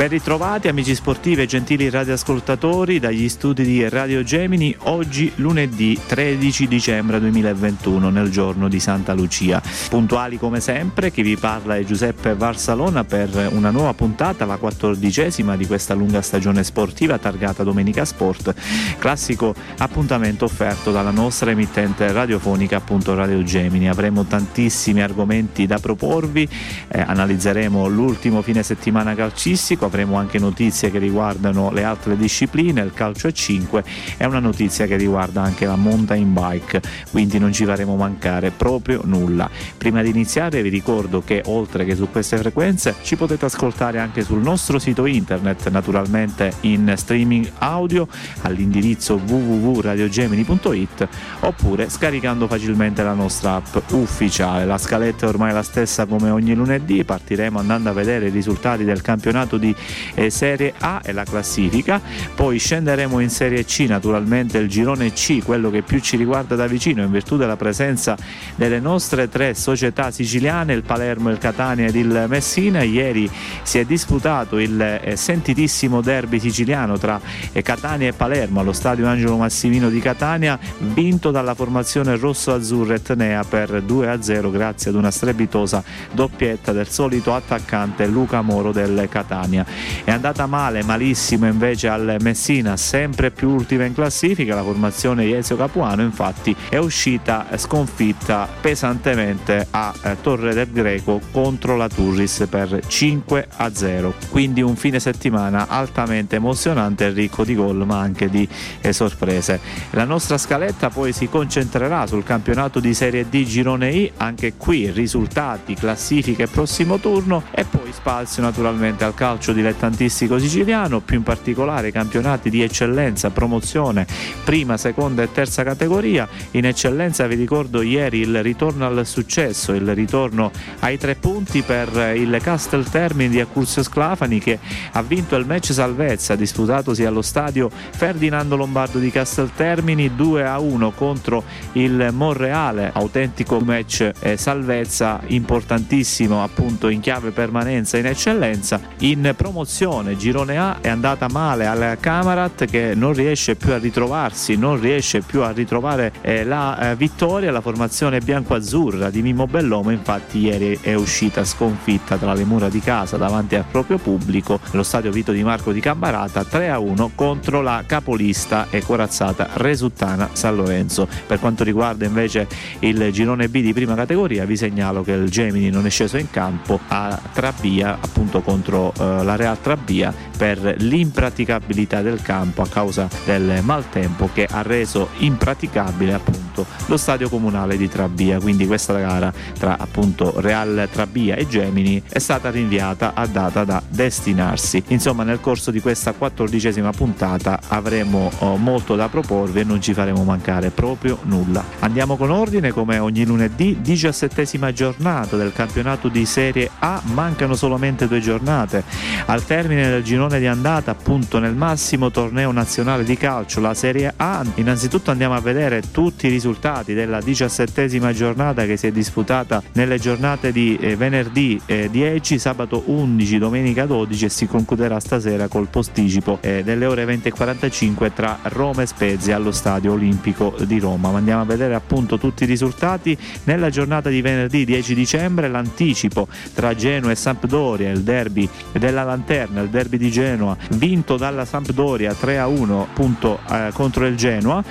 Ben ritrovati amici sportivi e gentili radioascoltatori dagli studi di Radio Gemini, oggi lunedì 13 dicembre 2021 nel giorno di Santa Lucia. Puntuali come sempre, chi vi parla è Giuseppe Varsalona per una nuova puntata, la quattordicesima di questa lunga stagione sportiva targata Domenica Sport, classico appuntamento offerto dalla nostra emittente radiofonica appunto Radio Gemini. Avremo tantissimi argomenti da proporvi, eh, analizzeremo l'ultimo fine settimana calcistico avremo anche notizie che riguardano le altre discipline, il calcio a 5 e una notizia che riguarda anche la mountain bike, quindi non ci faremo mancare proprio nulla. Prima di iniziare vi ricordo che oltre che su queste frequenze ci potete ascoltare anche sul nostro sito internet, naturalmente in streaming audio all'indirizzo www.radiogemini.it oppure scaricando facilmente la nostra app ufficiale. La scaletta è ormai la stessa come ogni lunedì, partiremo andando a vedere i risultati del campionato di eh, Serie A e la classifica, poi scenderemo in Serie C, naturalmente il girone C, quello che più ci riguarda da vicino in virtù della presenza delle nostre tre società siciliane, il Palermo, il Catania ed il Messina. Ieri si è disputato il eh, sentitissimo derby siciliano tra eh, Catania e Palermo allo stadio Angelo Massimino di Catania, vinto dalla formazione rosso-azzurra etnea per 2-0 grazie ad una strepitosa doppietta del solito attaccante Luca Moro del Catania. Bologna. È andata male, malissimo invece al Messina, sempre più ultima in classifica, la formazione Iezio Capuano infatti è uscita sconfitta pesantemente a eh, Torre del Greco contro la Turris per 5 a 0. Quindi un fine settimana altamente emozionante e ricco di gol ma anche di eh, sorprese. La nostra scaletta poi si concentrerà sul campionato di Serie D Girone I, anche qui risultati, classifiche prossimo turno e poi spazio naturalmente al calcio calcio dilettantistico siciliano, più in particolare campionati di eccellenza, promozione, prima, seconda e terza categoria. In eccellenza vi ricordo ieri il ritorno al successo, il ritorno ai tre punti per il Castel Termini di Accursio Sclafani che ha vinto il match salvezza disputatosi allo stadio Ferdinando Lombardo di Castel Termini 2 a 1 contro il Monreale, autentico match eh, salvezza importantissimo appunto in chiave permanenza in eccellenza. In promozione, girone A è andata male al Camarat che non riesce più a ritrovarsi, non riesce più a ritrovare eh, la eh, vittoria, la formazione bianco-azzurra di Mimmo Bellomo infatti ieri è uscita sconfitta tra le mura di casa davanti al proprio pubblico, lo stadio Vito di Marco di Cambarata 3-1 contro la capolista e corazzata Resuttana San Lorenzo. Per quanto riguarda invece il girone B di prima categoria vi segnalo che il Gemini non è sceso in campo a Trabia appunto contro eh, la Real Trabbia per l'impraticabilità del campo a causa del maltempo che ha reso impraticabile appunto lo stadio comunale di Trabbia. Quindi questa gara tra appunto Real Trabbia e Gemini è stata rinviata a data da destinarsi. Insomma, nel corso di questa quattordicesima puntata avremo oh, molto da proporvi e non ci faremo mancare proprio nulla. Andiamo con ordine come ogni lunedì, diciassettesima giornata del campionato di Serie A, mancano solamente due giornate al termine del girone di andata, appunto nel massimo torneo nazionale di calcio, la Serie A, innanzitutto andiamo a vedere tutti i risultati della diciassettesima giornata che si è disputata nelle giornate di eh, venerdì eh, 10, sabato 11, domenica 12 e si concluderà stasera col posticipo eh, delle ore 20 e 45 tra Roma e Spezia allo Stadio Olimpico di Roma. Ma andiamo a vedere appunto tutti i risultati nella giornata di venerdì 10 dicembre, l'anticipo tra Genoa e Sampdoria, il derby della la lanterna, il derby di Genoa, vinto dalla Sampdoria 3 a 1 appunto, eh, contro il Genoa.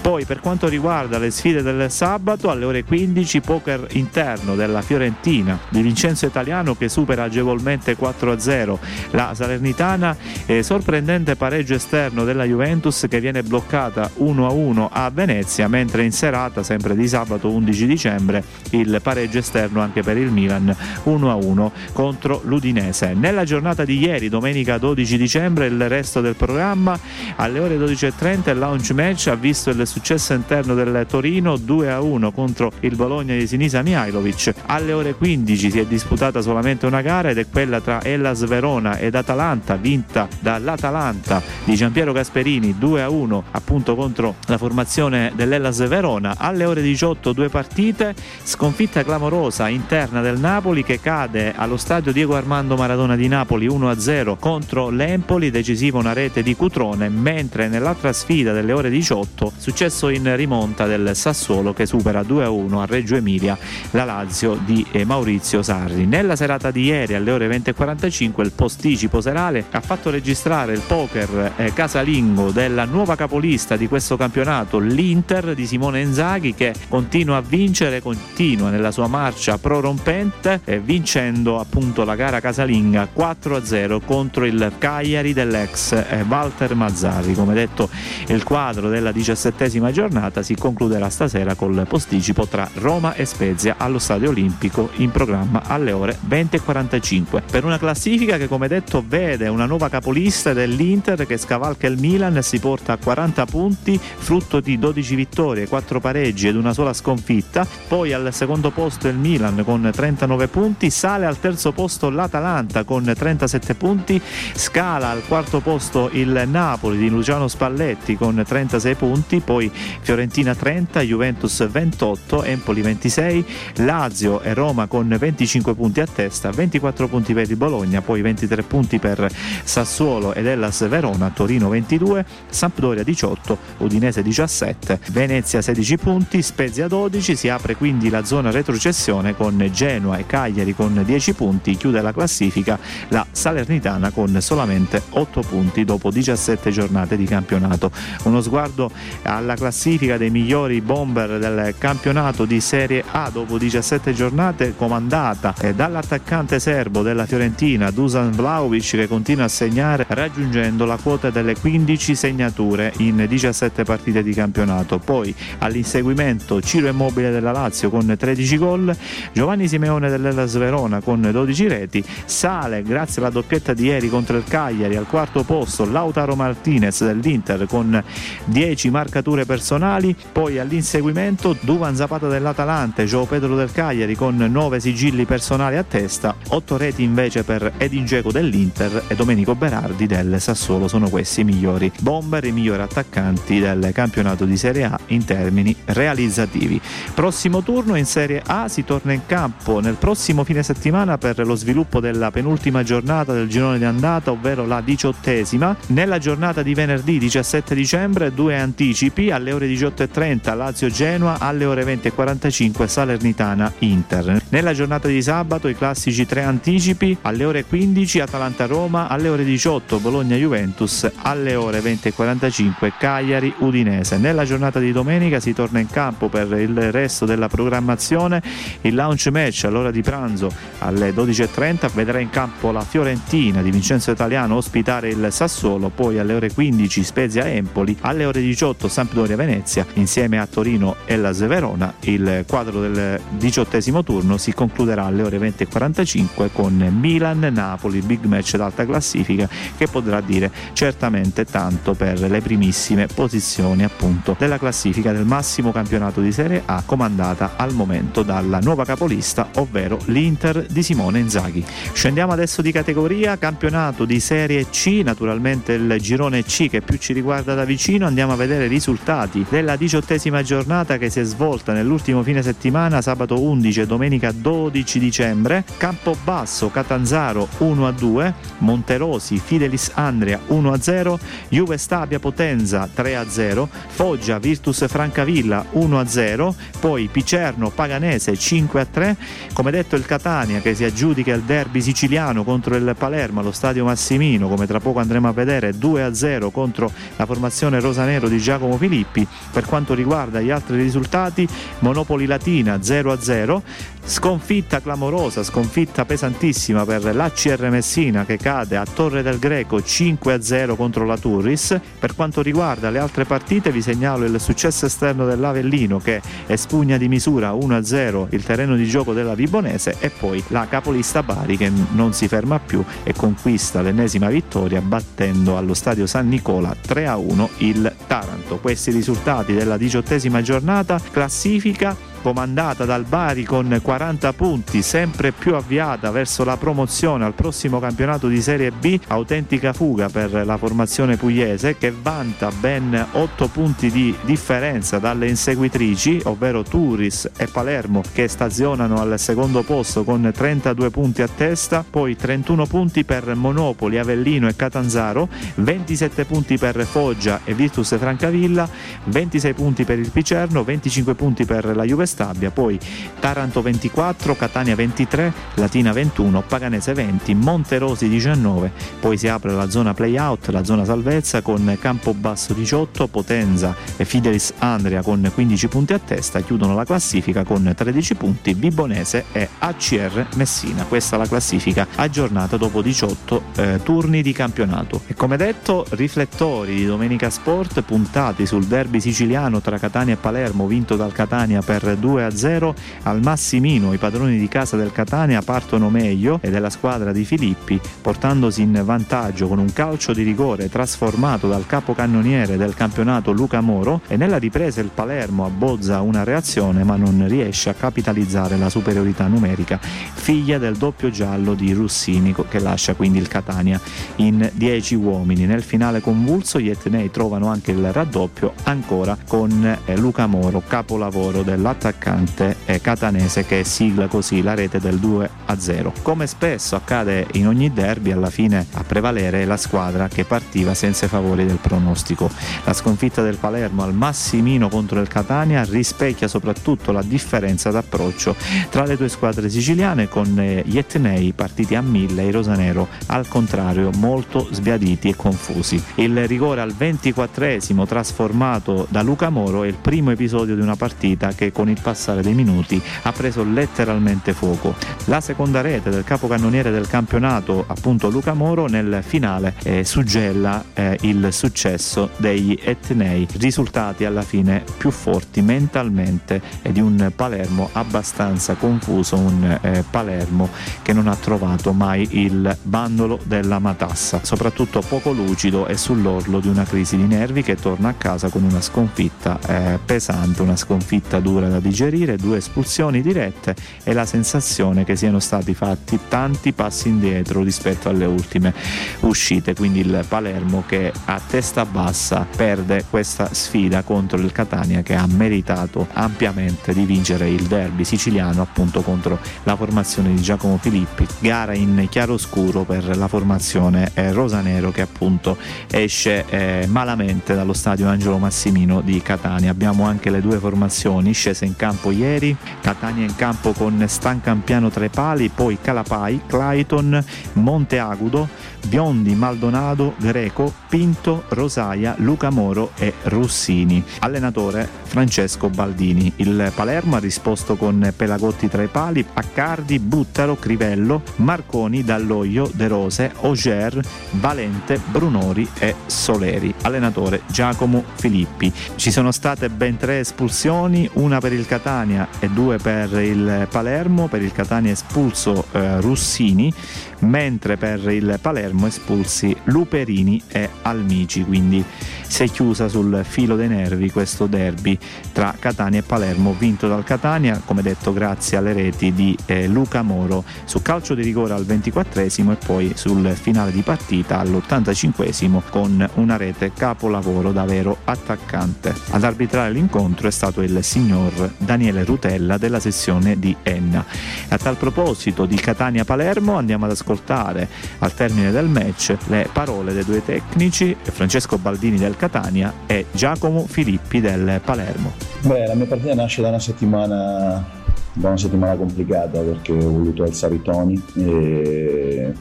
Poi per quanto riguarda le sfide del sabato, alle ore 15 poker interno della Fiorentina di Vincenzo Italiano che supera agevolmente 4 a 0 la Salernitana, eh, sorprendente pareggio esterno della Juventus che viene bloccata 1 a 1 a Venezia, mentre in serata, sempre di sabato 11 dicembre, il pareggio esterno anche per il Milan 1 a 1 contro l'Udinese. Nella giornata giornata di ieri, domenica 12 dicembre, il resto del programma alle ore 12.30 il launch match ha visto il successo interno del Torino 2-1 contro il Bologna di Sinisa Mihailovic. Alle ore 15 si è disputata solamente una gara ed è quella tra Hellas Verona ed Atalanta, vinta dall'Atalanta di Giampiero Gasperini 2-1 appunto contro la formazione dell'Hellas Verona. Alle ore 18 due partite, sconfitta clamorosa interna del Napoli che cade allo stadio Diego Armando Maradona di Napoli 1-0 contro l'Empoli, decisiva una rete di Cutrone, mentre nell'altra sfida delle ore 18 successo in rimonta del Sassuolo che supera 2-1 a Reggio Emilia la Lazio di eh, Maurizio Sarri. Nella serata di ieri alle ore 20.45 il posticipo serale ha fatto registrare il poker eh, casalingo della nuova capolista di questo campionato, l'Inter di Simone Inzaghi che continua a vincere, continua nella sua marcia prorompente, eh, vincendo appunto la gara casalinga 4-0 contro il Cagliari dell'ex eh, Walter Mazzarri. Come detto il quadro della diciassettesima giornata si concluderà stasera col posticipo tra Roma e Spezia allo Stadio Olimpico in programma alle ore 20.45 per una classifica che come detto vede una nuova capolista dell'Inter che scavalca il Milan e si porta a 40 punti frutto di 12 vittorie, 4 pareggi ed una sola sconfitta poi al secondo posto il Milan con 39 punti sale al terzo posto l'Atalanta con 37 punti. Scala al quarto posto il Napoli di Luciano Spalletti con 36 punti poi Fiorentina 30 Juventus 28 Empoli 26 Lazio e Roma con 25 punti a testa 24 punti per il Bologna poi 23 punti per Sassuolo ed Hellas Verona Torino 22 Sampdoria 18 Udinese 17 Venezia 16 punti Spezia 12 si apre quindi la zona retrocessione con Genoa e Cagliari con 10 punti chiude la classifica la Salernitana con solamente 8 punti dopo 17 giornate di campionato uno sguardo alla classifica dei migliori bomber del campionato di Serie A dopo 17 giornate comandata eh, dall'attaccante serbo della Fiorentina Dusan Vlaovic che continua a segnare raggiungendo la quota delle 15 segnature in 17 partite di campionato. Poi all'inseguimento Ciro Immobile della Lazio con 13 gol, Giovanni Simeone dell'Ellas Verona con 12 reti, sale grazie alla doppietta di ieri contro il Cagliari al quarto posto Lautaro Martinez dell'Inter con 10 marcature personali, poi all'inseguimento Duvan Zapata dell'Atalanta Gio Pedro del Cagliari con 9 sigilli personali a testa, 8 reti invece per Edin Dzeko dell'Inter e Domenico Berardi del Sassuolo sono questi i migliori bomber, i migliori attaccanti del campionato di Serie A in termini realizzativi. Prossimo turno in Serie A si torna in campo nel prossimo fine settimana per lo sviluppo della penultima giornata del girone di andata, ovvero la diciottesima. Nella giornata di venerdì 17 dicembre due anticipi alle ore 18.30 Lazio-Genoa, alle ore 20.45 Salernitana-Inter. Nella giornata di sabato i classici tre anticipi alle ore 15 Atalanta-Roma, alle ore 18 Bologna-Juventus, alle ore 20.45 Cagliari-Udinese. Nella giornata di domenica si torna in campo per il resto della programmazione. Il launch match all'ora di pranzo alle 12.30 vedrà in campo la Fiorentina di Vincenzo Italiano ospitare il Sassuolo, poi alle ore 15 Spezia-Empoli, alle ore 18 Sampdoria-Venezia insieme a Torino e la Verona. Il quadro del diciottesimo turno si concluderà alle ore 20.45 con Milan-Napoli, big match d'alta classifica che potrà dire certamente tanto per le primissime posizioni appunto della classifica del massimo campionato di Serie A comandata al momento dalla nuova capolista ovvero l'Inter di Simone Inzaghi. Scendiamo adesso di categoria, campionato di Serie C, naturalmente il girone C che più ci riguarda da vicino, andiamo a vedere i risultati della diciottesima giornata che si è svolta nell'ultimo fine settimana, sabato 11 e domenica 12 dicembre, Campobasso, Catanzaro 1-2, Monterosi, Fidelis Andrea 1-0, Juve Stabia Potenza 3-0, Foggia Virtus Francavilla 1-0, poi Picerno Paganese 5-3, come detto il Catania che si aggiudica il derby siciliano contro il Palermo allo stadio Massimino, come tra poco andremo a vedere 2-0 contro la formazione rosanero di Giacomo Filippi. Per quanto riguarda gli altri risultati, Monopoli Latina 0-0, Sconfitta clamorosa, sconfitta pesantissima per l'ACR Messina che cade a Torre del Greco 5-0 contro la Turris. Per quanto riguarda le altre partite vi segnalo il successo esterno dell'Avellino che espugna di misura 1-0 il terreno di gioco della Vibonese e poi la capolista Bari che non si ferma più e conquista l'ennesima vittoria battendo allo stadio San Nicola 3-1 il Taranto. Questi risultati della diciottesima giornata, classifica comandata dal Bari con 40 punti, sempre più avviata verso la promozione al prossimo campionato di Serie B, autentica fuga per la formazione pugliese che vanta ben 8 punti di differenza dalle inseguitrici, ovvero Turis e Palermo che stazionano al secondo posto con 32 punti a testa, poi 31 punti per Monopoli, Avellino e Catanzaro, 27 punti per Foggia e Virtus Francavilla, 26 punti per il Picerno, 25 punti per la Juve Stabia, poi Taranto 24, Catania 23, Latina 21, Paganese 20, Monterosi 19, poi si apre la zona playout, la zona salvezza con Campobasso 18, Potenza e Fidelis Andria con 15 punti a testa, chiudono la classifica con 13 punti Bibonese e ACR Messina. Questa è la classifica aggiornata dopo 18 eh, turni di campionato. E come detto, riflettori di Domenica Sport puntati sul derby siciliano tra Catania e Palermo vinto dal Catania per 2 a 0 al Massimino. I padroni di casa del Catania partono meglio e della squadra di Filippi, portandosi in vantaggio con un calcio di rigore trasformato dal capocannoniere del campionato Luca Moro e nella ripresa il Palermo abbozza una reazione ma non riesce a capitalizzare la superiorità numerica, figlia del doppio giallo di Russini che lascia quindi il Catania in 10 uomini. Nel finale convulso gli etnei trovano anche il raddoppio ancora con eh, Luca Moro, capolavoro dell'attaccante attaccante catanese che sigla così la rete del 2 a 0. Come spesso accade in ogni derby, alla fine a prevalere è la squadra che partiva senza i favori del pronostico. La sconfitta del Palermo al Massimino contro il Catania rispecchia soprattutto la differenza d'approccio tra le due squadre siciliane con gli etnei partiti a mille e i rosanero al contrario molto sbiaditi e confusi. Il rigore al 24esimo trasformato da Luca Moro è il primo episodio di una partita che con il il passare dei minuti ha preso letteralmente fuoco. La seconda rete del capocannoniere del campionato, appunto Luca Moro, nel finale eh, suggella eh, il successo degli etnei, risultati alla fine più forti mentalmente e di un Palermo abbastanza confuso, un eh, Palermo che non ha trovato mai il bandolo della matassa, soprattutto poco lucido e sull'orlo di una crisi di nervi che torna a casa con una sconfitta eh, pesante, una sconfitta dura da digerire, due espulsioni dirette e la sensazione che siano stati fatti tanti passi indietro rispetto alle ultime uscite, quindi il Palermo che a testa bassa perde questa sfida contro il Catania che ha meritato ampiamente di vincere il derby siciliano appunto contro la formazione di Giacomo Filippi, gara in chiaroscuro per la formazione eh, rosanero che appunto esce eh, malamente dallo stadio Angelo Massimino di Catania. Abbiamo anche le due formazioni scese in campo ieri, Catania in campo con Stancampiano tra i pali, poi Calapai, Clayton, Monteagudo, Biondi, Maldonado, Greco, Pinto, Rosaia, Luca Moro e Russini. Allenatore Francesco Baldini. Il Palermo ha risposto con Pelagotti tra i pali, Accardi, Buttaro, Crivello, Marconi, Dalloio, De Rose, Auger, Valente, Brunori e Soleri. Allenatore Giacomo Filippi. Ci sono state ben tre espulsioni, una per il Catania e due per il Palermo. Per il Catania espulso eh, Russini, mentre per il Palermo espulsi Luperini e Almici, quindi si è chiusa sul filo dei nervi questo derby tra Catania e Palermo, vinto dal Catania, come detto grazie alle reti di eh, Luca Moro su calcio di rigore al 24esimo e poi sul finale di partita all'85esimo con una rete capolavoro da vero attaccante. Ad arbitrare l'incontro è stato il signor Daniele Rutella della sessione di Enna. A tal proposito di Catania-Palermo andiamo ad ascoltare al termine del match le parole dei due tecnici, Francesco Baldini del Catania e Giacomo Filippi del Palermo. Beh, la mia partita nasce da una settimana, da una settimana complicata perché ho voluto alzare i toni e,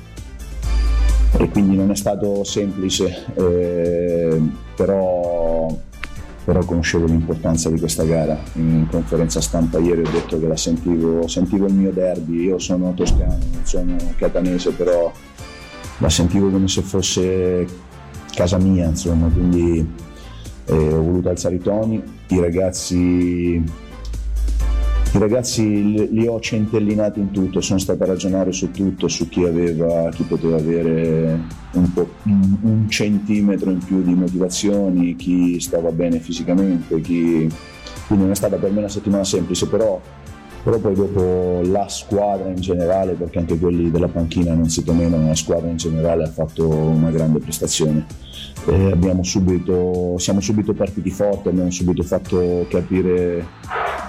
e quindi non è stato semplice, eh, però, però conoscevo l'importanza di questa gara. In conferenza stampa ieri ho detto che la sentivo, sentivo il mio derby, io sono toscano, non sono catanese, però la sentivo come se fosse casa mia, insomma, quindi eh, ho voluto alzare i toni, i ragazzi I ragazzi li ho centellinati in tutto, sono stato a ragionare su tutto, su chi aveva, chi poteva avere un, un centimetro in più di motivazioni, chi stava bene fisicamente, chi... quindi non è stata per me una settimana semplice, però però poi dopo la squadra in generale, perché anche quelli della panchina non si temevano, la squadra in generale ha fatto una grande prestazione. Subito, siamo subito partiti forti, abbiamo subito fatto capire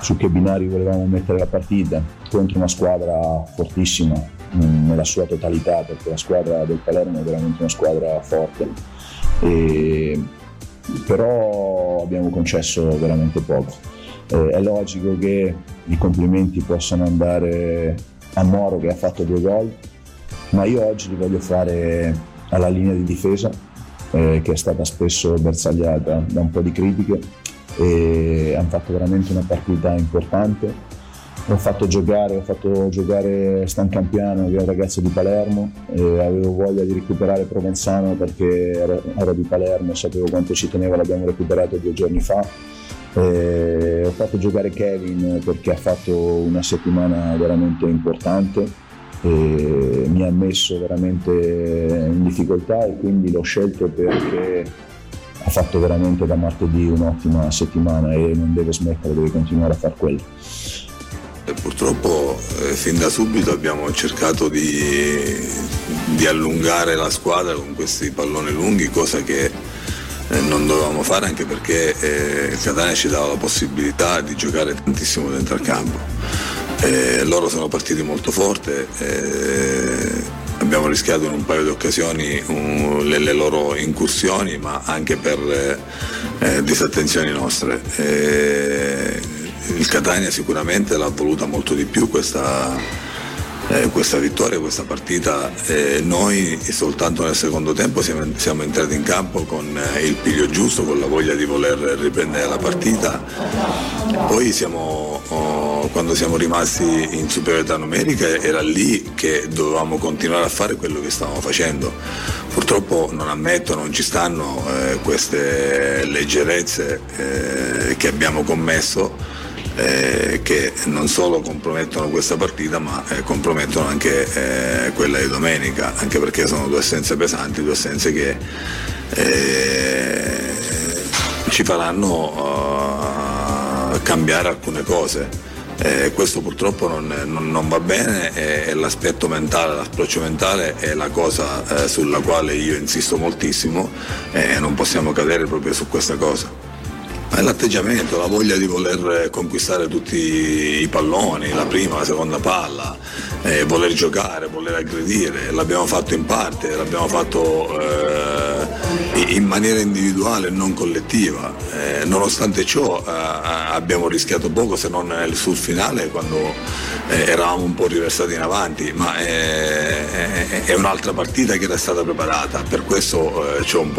su che binari volevamo mettere la partita contro una squadra fortissima mm, nella sua totalità, perché la squadra del Palermo è veramente una squadra forte. E, però abbiamo concesso veramente poco eh, è logico che i complimenti possano andare a Moro che ha fatto due gol, ma io oggi li voglio fare alla linea di difesa eh, che è stata spesso bersagliata da un po' di critiche e hanno fatto veramente una partita importante. Ho fatto giocare, ho fatto giocare Stan Campiano che è un ragazzo di Palermo e avevo voglia di recuperare Provenzano perché ero, ero di Palermo e sapevo quanto ci teneva, l'abbiamo recuperato due giorni fa eh, ho fatto giocare Kevin perché ha fatto una settimana veramente importante e mi ha messo veramente in difficoltà e quindi l'ho scelto perché ha fatto veramente da martedì un'ottima settimana e non deve smettere, deve continuare a far quello. E purtroppo eh, fin da subito abbiamo cercato di, di allungare la squadra con questi palloni lunghi, cosa che eh, non dovevamo fare anche perché eh, il Catania ci dava la possibilità di giocare tantissimo dentro al campo. Eh, loro sono partiti molto forte, eh, abbiamo rischiato in un paio di occasioni un, le, le, loro incursioni ma anche per eh, disattenzioni nostre. Il Catania sicuramente l'ha voluta molto di più questa eh, questa vittoria, questa partita. Eh, noi soltanto nel secondo tempo siamo, siamo entrati in campo con eh, il piglio giusto, con la voglia di voler riprendere la partita. Poi siamo, oh, quando siamo rimasti in superiorità numerica era lì che dovevamo continuare a fare quello che stavamo facendo. Purtroppo non ammetto, non ci stanno eh, queste leggerezze eh, che abbiamo commesso eh, che non solo compromettono questa partita ma eh, compromettono anche eh, quella di domenica, anche perché sono due assenze pesanti, due assenze che eh, ci faranno uh, cambiare alcune cose. Eh, questo purtroppo non, non, non va bene e, l'aspetto mentale, l'approccio mentale è la cosa eh, sulla quale io insisto moltissimo e non possiamo cadere proprio su questa cosa. È l'atteggiamento, la voglia di voler conquistare tutti i palloni, la prima, la seconda palla, eh, voler giocare, voler aggredire. L'abbiamo fatto in parte, l'abbiamo fatto eh, in maniera individuale e non collettiva. Eh, nonostante ciò eh, abbiamo rischiato poco se non sul finale quando eh, eravamo un po' riversati in avanti, ma è, è un'altra partita che era stata preparata, per questo eh, c'è un,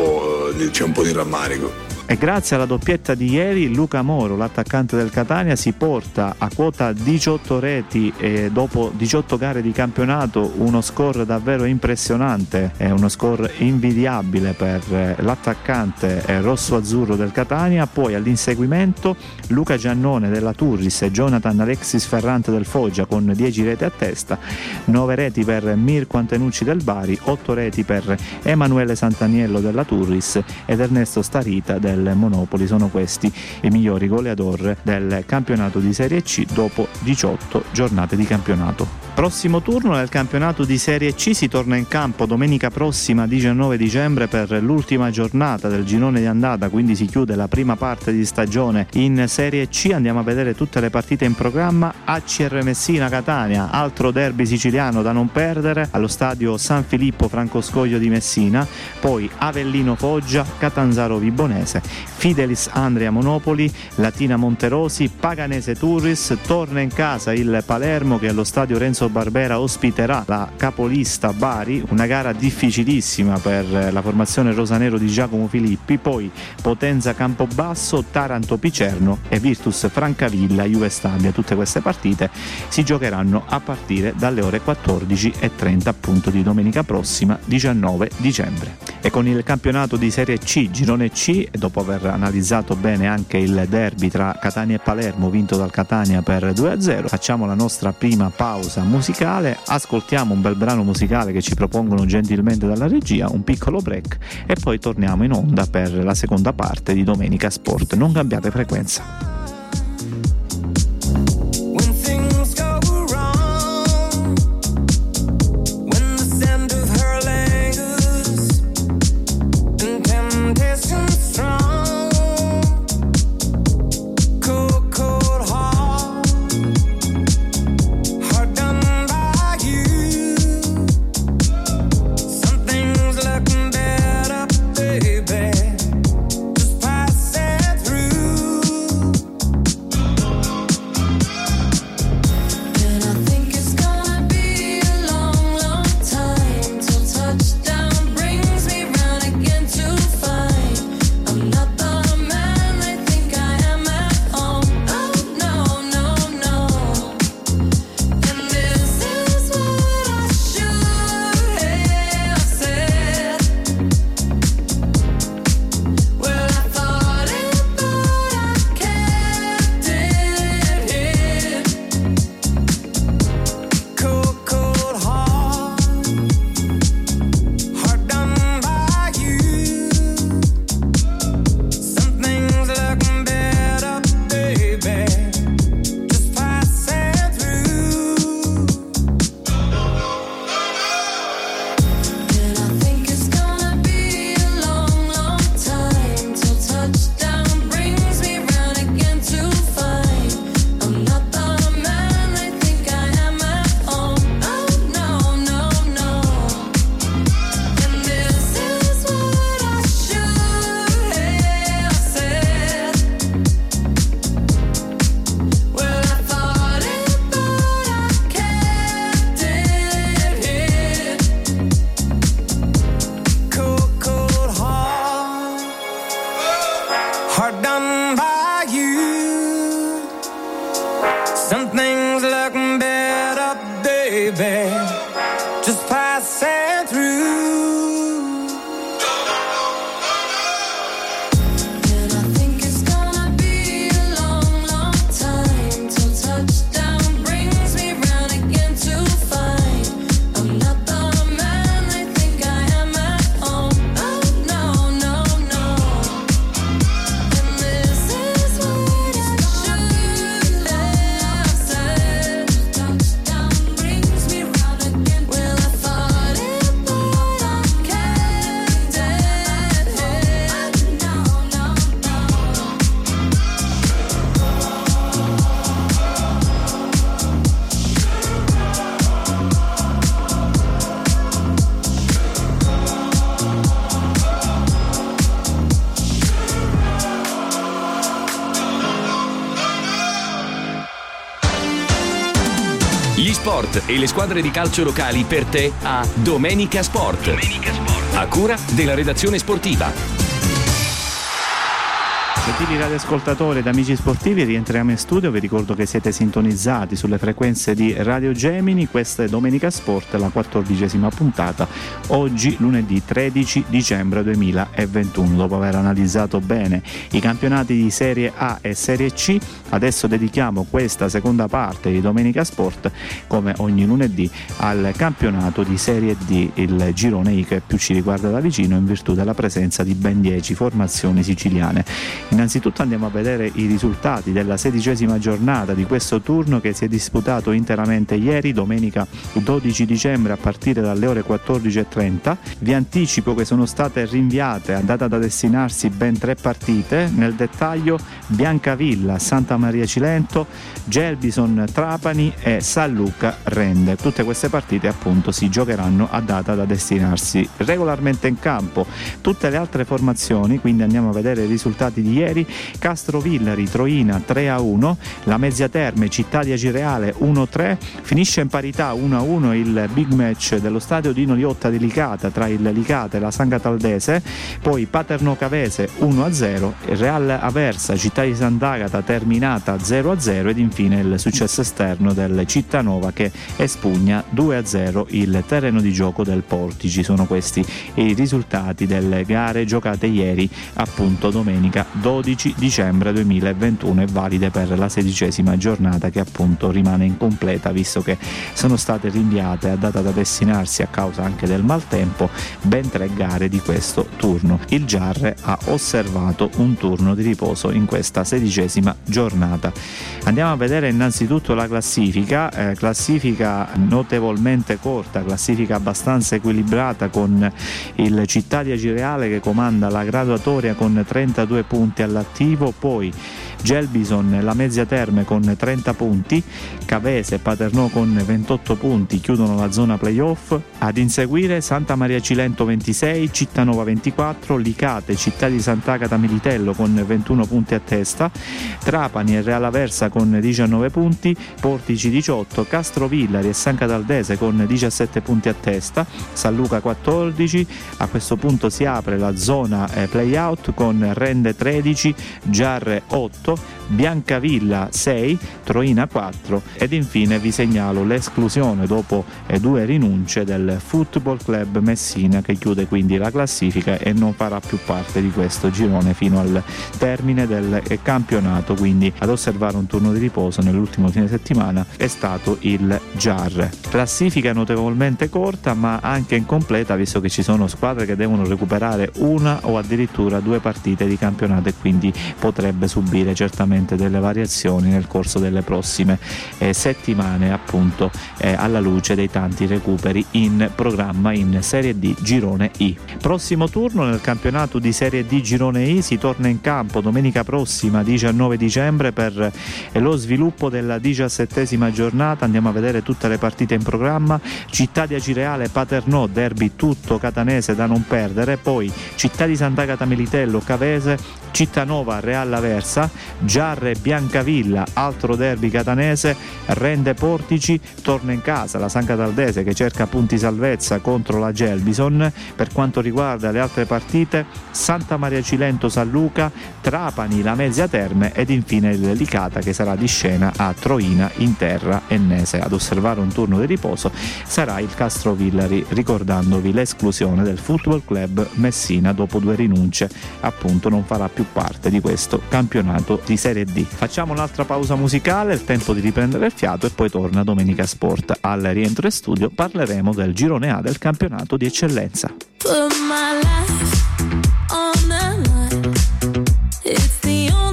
c'è un po' di rammarico. E grazie alla doppietta di ieri Luca Moro, l'attaccante del Catania, si porta a quota 18 reti e dopo 18 gare di campionato uno score davvero impressionante, è uno score invidiabile per eh, l'attaccante eh, rosso-azzurro del Catania. Poi all'inseguimento Luca Giannone della Turris e Jonathan Alexis Ferrante del Foggia con 10 reti a testa, 9 reti per Mirko Antenucci del Bari, 8 reti per Emanuele Santaniello della Turris ed Ernesto Starita del del Monopoli. Sono questi i migliori goleador del campionato di Serie C dopo 18 giornate di campionato. Prossimo turno nel campionato di Serie C si torna in campo domenica prossima 19 dicembre per l'ultima giornata del girone di andata, quindi si chiude la prima parte di stagione in Serie C. Andiamo a vedere tutte le partite in programma. ACR Messina Catania, altro derby siciliano da non perdere allo stadio San Filippo Francoscoglio di Messina, poi Avellino Foggia, Catanzaro Vibonese, Fidelis Andrea Monopoli, Latina Monterosi, Paganese Turris, torna in casa il Palermo che allo stadio Renzo Barbera ospiterà la capolista Bari, una gara difficilissima per la formazione rosanero di Giacomo Filippi, poi Potenza Campobasso, Taranto Picerno e Virtus Francavilla Juve Stabia. Tutte queste partite si giocheranno a partire dalle ore 14.30 appunto di domenica prossima 19 dicembre. E con il campionato di Serie C, Girone C, dopo aver analizzato bene anche il derby tra Catania e Palermo vinto dal Catania per 2-0, facciamo la nostra prima pausa musicale, ascoltiamo un bel brano musicale che ci propongono gentilmente dalla regia, un piccolo break e poi torniamo in onda per la seconda parte di Domenica Sport. Non cambiate frequenza. E le squadre di calcio locali per te a Domenica Sport. Domenica Sport. A cura della redazione sportiva. Gentili radioascoltatori ed amici sportivi, rientriamo in studio. Vi ricordo che siete sintonizzati sulle frequenze di Radio Gemini. Questa è Domenica Sport, la quattordicesima puntata. Oggi, lunedì 13 dicembre 2021. Dopo aver analizzato bene i campionati di Serie A e Serie C, adesso dedichiamo questa seconda parte di Domenica Sport, come ogni lunedì, al campionato di Serie D, il girone I che più ci riguarda da vicino in virtù della presenza di ben 10 formazioni siciliane. Innanzitutto andiamo a vedere i risultati della sedicesima giornata di questo turno che si è disputato interamente ieri, domenica 12 dicembre a partire dalle ore 14.30. Vi anticipo che sono state rinviate a data da destinarsi ben tre partite, nel dettaglio Biancavilla, Santa Maria Cilento, Gelbison Trapani e San Luca Rende. Tutte queste partite appunto si giocheranno a data da destinarsi regolarmente in campo. Tutte le altre formazioni, quindi andiamo a vedere i risultati di ieri. Ieri, Castrovillari Troina 3-1, la Mezzia Terme Città di Agireale 1-3, finisce in parità 1-1 il big match dello stadio Dino Liotta di Licata tra il Licata e la San Cataldese, poi Paterno Cavese 1-0, Real Aversa Città di Sant'Agata terminata 0-0 ed infine il successo esterno del Cittanova che espugna 2-0 il terreno di gioco del Portici. Sono questi i risultati delle gare giocate ieri, appunto domenica 12 dicembre 2021 e valide per la sedicesima giornata che appunto rimane incompleta visto che sono state rinviate a data da destinarsi a causa anche del maltempo ben tre gare di questo turno. Il Giarre ha osservato un turno di riposo in questa sedicesima giornata. Andiamo a vedere innanzitutto la classifica, eh, classifica notevolmente corta, classifica abbastanza equilibrata con il Città di Agireale che comanda la graduatoria con 32 punti all'attivo, poi Gelbison la Mezzia Terme con 30 punti, Cavese e Paternò con 28 punti chiudono la zona playoff, ad inseguire Santa Maria Cilento 26, Cittanova 24, Licate, Città di Sant'Agata Militello con 21 punti a testa, Trapani e Real Aversa con 19 punti, Portici 18, Castrovillari e San Cataldese con 17 punti a testa, San Luca 14, a questo punto si apre la zona eh, playout con Rende 13, Giarre 8, 8, Biancavilla 6, Troina 4 ed infine vi segnalo l'esclusione dopo eh, due rinunce del Football Club Messina che chiude quindi la classifica e non farà più parte di questo girone fino al termine del eh, campionato, quindi ad osservare un turno di riposo nell'ultimo fine settimana è stato il Jar. Classifica notevolmente corta ma anche incompleta visto che ci sono squadre che devono recuperare una o addirittura due partite di campionato e quindi potrebbe subire certamente delle variazioni nel corso delle prossime eh, settimane appunto eh, alla luce dei tanti recuperi in programma in Serie D Girone I. Prossimo turno nel campionato di Serie D Girone I si torna in campo domenica prossima 19 dicembre per eh, lo sviluppo della diciassettesima giornata. Andiamo a vedere tutte le partite in programma. Città di Acireale Paternò derby tutto catanese da non perdere. Poi Città di Sant'Agata Militello Cavese Cittanova Real Aversa Giarre Biancavilla, altro derby catanese, rende Portici, torna in casa la San Cataldese che cerca punti salvezza contro la Gelbison. Per quanto riguarda le altre partite, Santa Maria Cilento San Luca, Trapani la Mezzia Terme ed infine il Licata che sarà di scena a Troina in terra ennese. Ad osservare un turno di riposo sarà il Castrovillari ricordandovi l'esclusione del Football Club Messina dopo due rinunce, appunto non farà più parte di questo campionato di Serie D. Facciamo un'altra pausa musicale, il tempo di riprendere il fiato e poi torna Domenica Sport. Al rientro in studio parleremo del girone A del campionato di eccellenza. Put my life on the line. It's the only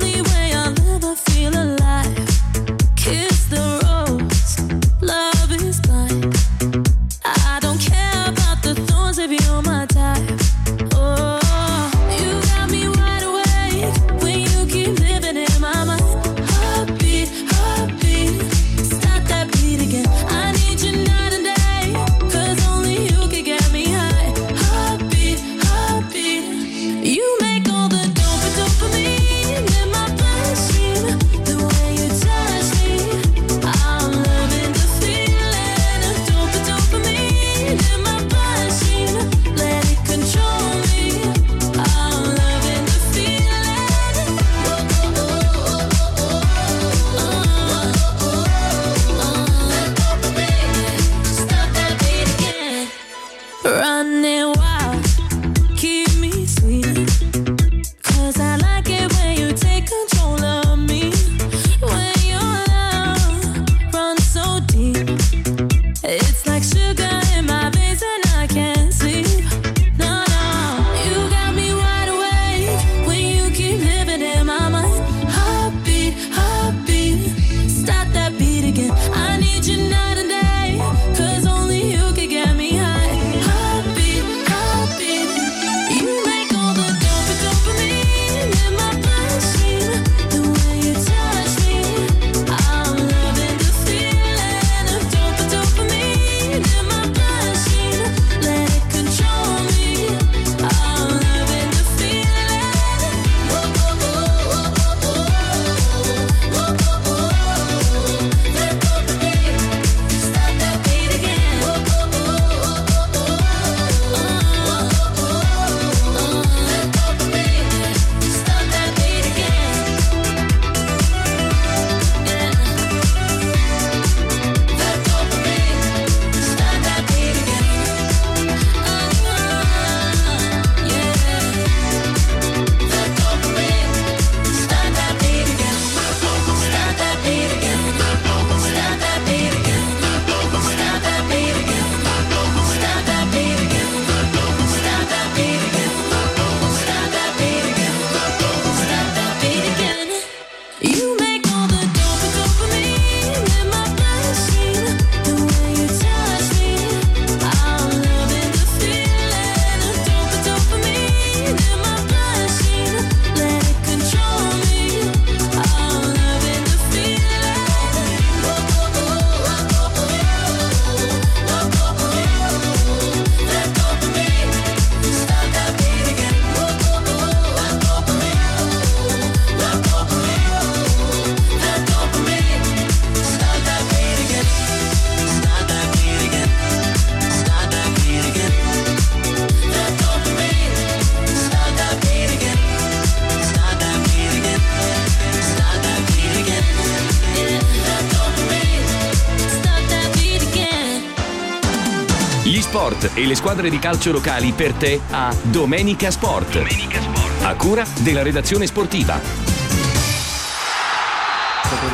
e le squadre di calcio locali per te a Domenica Sport. Domenica Sport. A cura della redazione sportiva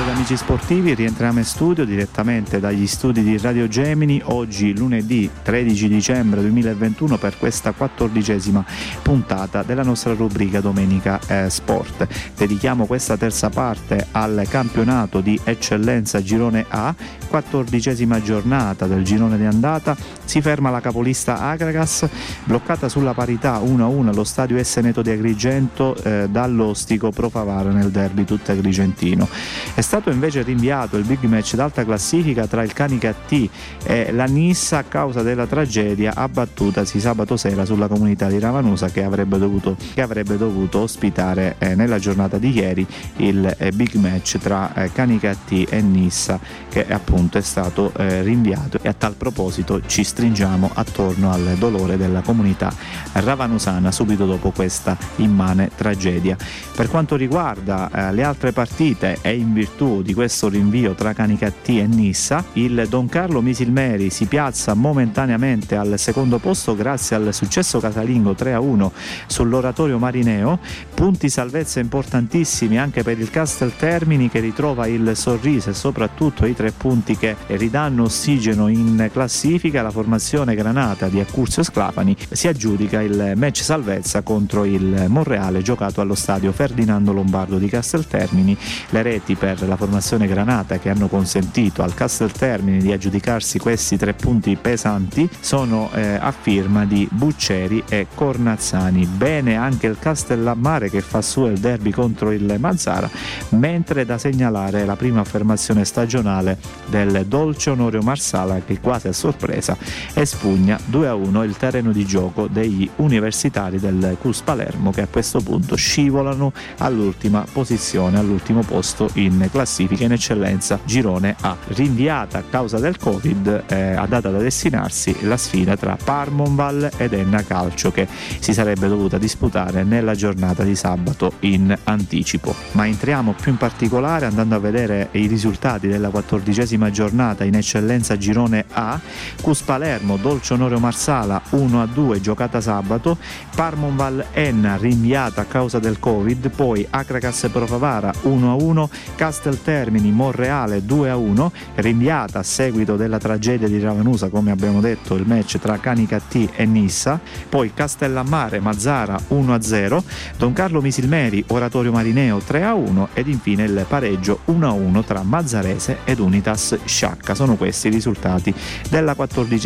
ed amici sportivi, rientriamo in studio direttamente dagli studi di Radio Gemini oggi lunedì 13 dicembre 2021 per questa quattordicesima puntata della nostra rubrica Domenica eh, Sport. Dedichiamo questa terza parte al campionato di eccellenza Girone A, quattordicesima giornata del girone di andata, si ferma la capolista Agragas, bloccata sulla parità 1-1 allo stadio S Neto di Agrigento eh, dall'Ostico Pro Favara nel derby tutta agrigentino. È stato invece rinviato il big match d'alta classifica tra il Canica T e la Nissa a causa della tragedia abbattutasi sabato sera sulla comunità di Ravanusa che avrebbe dovuto, che avrebbe dovuto ospitare eh, nella giornata di ieri il eh, big match tra eh, Canica T e Nissa che appunto è stato eh, rinviato e a tal proposito ci stringiamo attorno al dolore della comunità ravanusana subito dopo questa immane tragedia. Per quanto riguarda eh, le altre partite e in virtù di questo rinvio tra Canicattì e Nissa, il Don Carlo Misilmeri si piazza momentaneamente al secondo posto grazie al successo casalingo 3-1 sull'oratorio Marineo, punti salvezza importantissimi anche per il Castel Termini che ritrova il sorriso e soprattutto i tre punti che ridanno ossigeno in classifica, la formazione granata di Accursio Sclafani si aggiudica il match salvezza contro il Monreale giocato allo stadio Ferdinando Lombardo di Casteltermini, le reti per la formazione granata che hanno consentito al Casteltermini di aggiudicarsi questi tre punti pesanti sono eh, a firma di Bucceri e Cornazzani. Bene anche il Castellammare che fa suo il derby contro il Mazzara, mentre da segnalare la prima affermazione stagionale del Dolce Onorio Marsala che quasi a sorpresa espugna 2-1 il terreno di gioco degli universitari del Cus Palermo che a questo punto scivolano all'ultima posizione, all'ultimo posto in in classifica in eccellenza girone A. Rinviata a causa del Covid, eh, ha data da destinarsi la sfida tra Parmonval ed Enna Calcio che si sarebbe dovuta disputare nella giornata di sabato in anticipo. Ma entriamo più in particolare andando a vedere i risultati della quattordicesima giornata in eccellenza girone A. Cus Palermo, Dolce Onore Marsala 1-2 giocata sabato, Parmonval Enna rinviata a causa del Covid, poi Acracas Profavara 1-1, Castel Termini Monreale 2-1, rinviata a seguito della tragedia di Ravanusa, come abbiamo detto, il match tra Canica T e Nissa, poi Castellammare Mazzara 1-0, Don Carlo Misilmeri Oratorio Marineo 3-1 ed infine il pareggio 1-1 tra Mazzarese ed Unitas Sciacca. Sono questi i risultati della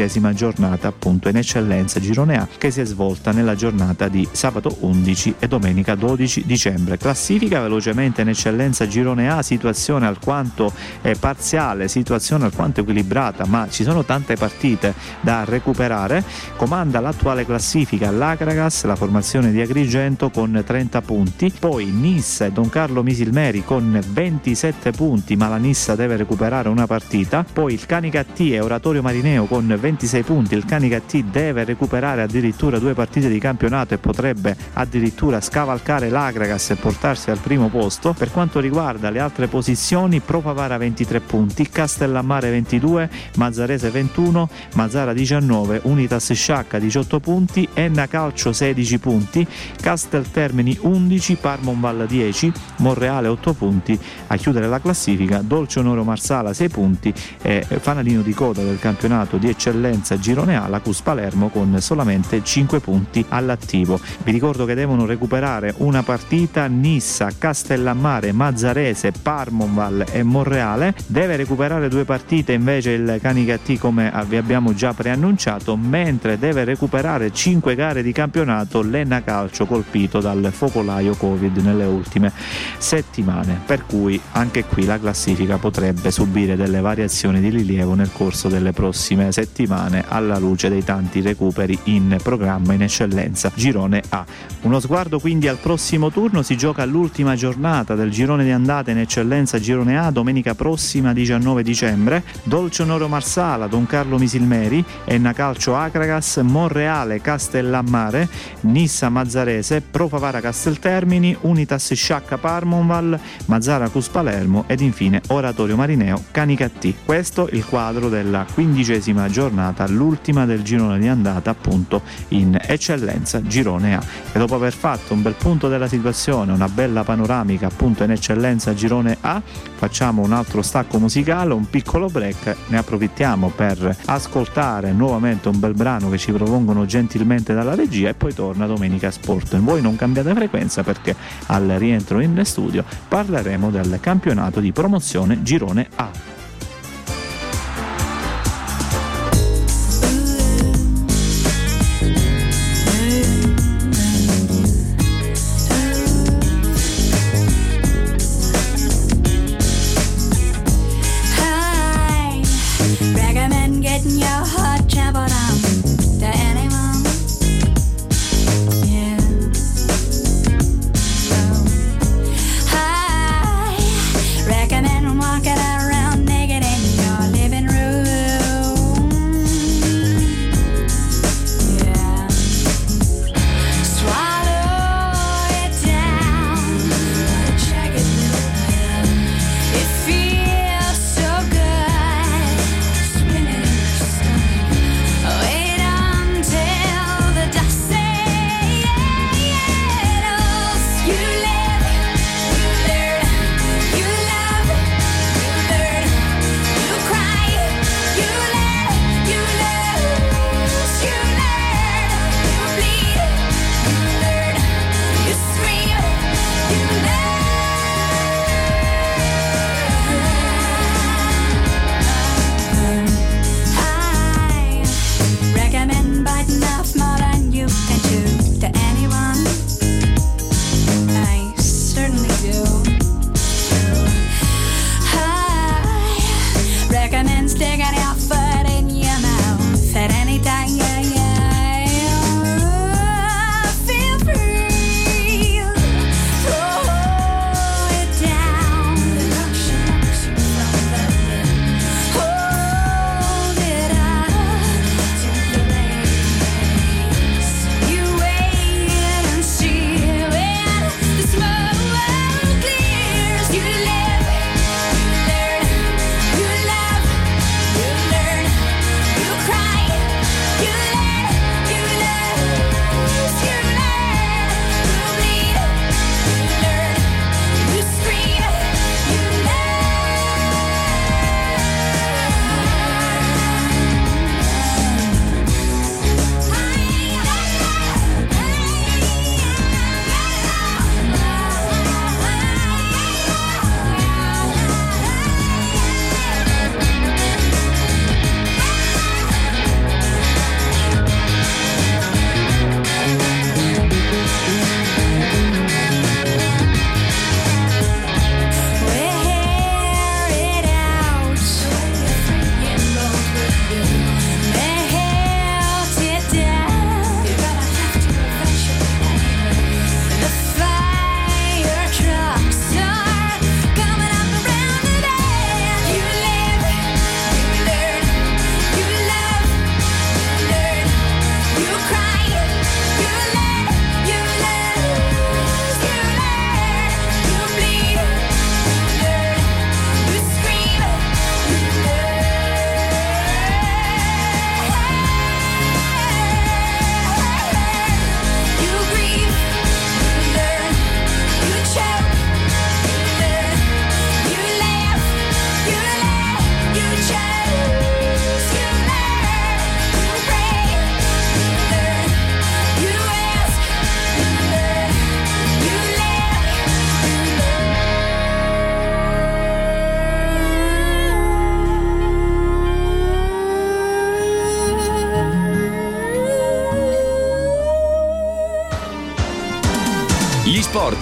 quattordicesima giornata appunto in eccellenza Girone A che si è svolta nella giornata di sabato 11 e domenica 12 dicembre. Classifica velocemente in eccellenza Girone A situazione alquanto eh, parziale, situazione alquanto equilibrata, ma ci sono tante partite da recuperare. Comanda l'attuale classifica l'Agragas, la formazione di Agrigento con 30 punti, poi Nissa e Don Carlo Misilmeri con 27 punti, ma la Nissa deve recuperare una partita, poi il Canicattì e Oratorio Marineo con 26 punti, il Canicattì deve recuperare addirittura due partite di campionato e potrebbe addirittura scavalcare l'Agragas e portarsi al primo posto. Per quanto riguarda le altre posizioni Pro Pavara 23 punti, Castellammare 22, Mazzarese 21, Mazzara 19, Unitas Sciacca 18 punti, Enna Calcio 16 punti, Castel Termini 11, Parmonval 10, Monreale 8 punti, a chiudere la classifica Dolce Onoro Marsala 6 punti e fanalino di coda del campionato di eccellenza Girone A, la Cus Palermo con solamente 5 punti all'attivo. Vi ricordo che devono recuperare una partita Nissa, Castellammare, Mazzarese, Parmonval e Monreale. Deve recuperare due partite invece il Canicattì come vi abbiamo già preannunciato, mentre deve recuperare cinque gare di campionato l'Enna Calcio colpito dal focolaio Covid nelle ultime settimane, per cui anche qui la classifica potrebbe subire delle variazioni di rilievo nel corso delle prossime settimane alla luce dei tanti recuperi in programma in eccellenza girone A. Uno sguardo quindi al prossimo turno si gioca l'ultima giornata del girone di andata in Eccellenza Girone A domenica prossima 19 dicembre, Dolce Onoro Marsala, Don Carlo Misilmeri, Enna Calcio Acragas, Monreale Castellammare, Nissa Mazzarese, Pro Favara Casteltermini, Unitas Sciacca Parmonval, Mazzara Cus Palermo ed infine Oratorio Marineo Canicattì. Questo il quadro della quindicesima giornata, l'ultima del girone di andata appunto in Eccellenza Girone A. E dopo aver fatto un bel punto della situazione, una bella panoramica appunto in Eccellenza Girone A, facciamo un altro stacco musicale, un piccolo break, ne approfittiamo per ascoltare nuovamente un bel brano che ci propongono gentilmente dalla regia e poi torna Domenica Sport. Voi non cambiate frequenza perché al rientro in studio parleremo del campionato di promozione Girone A.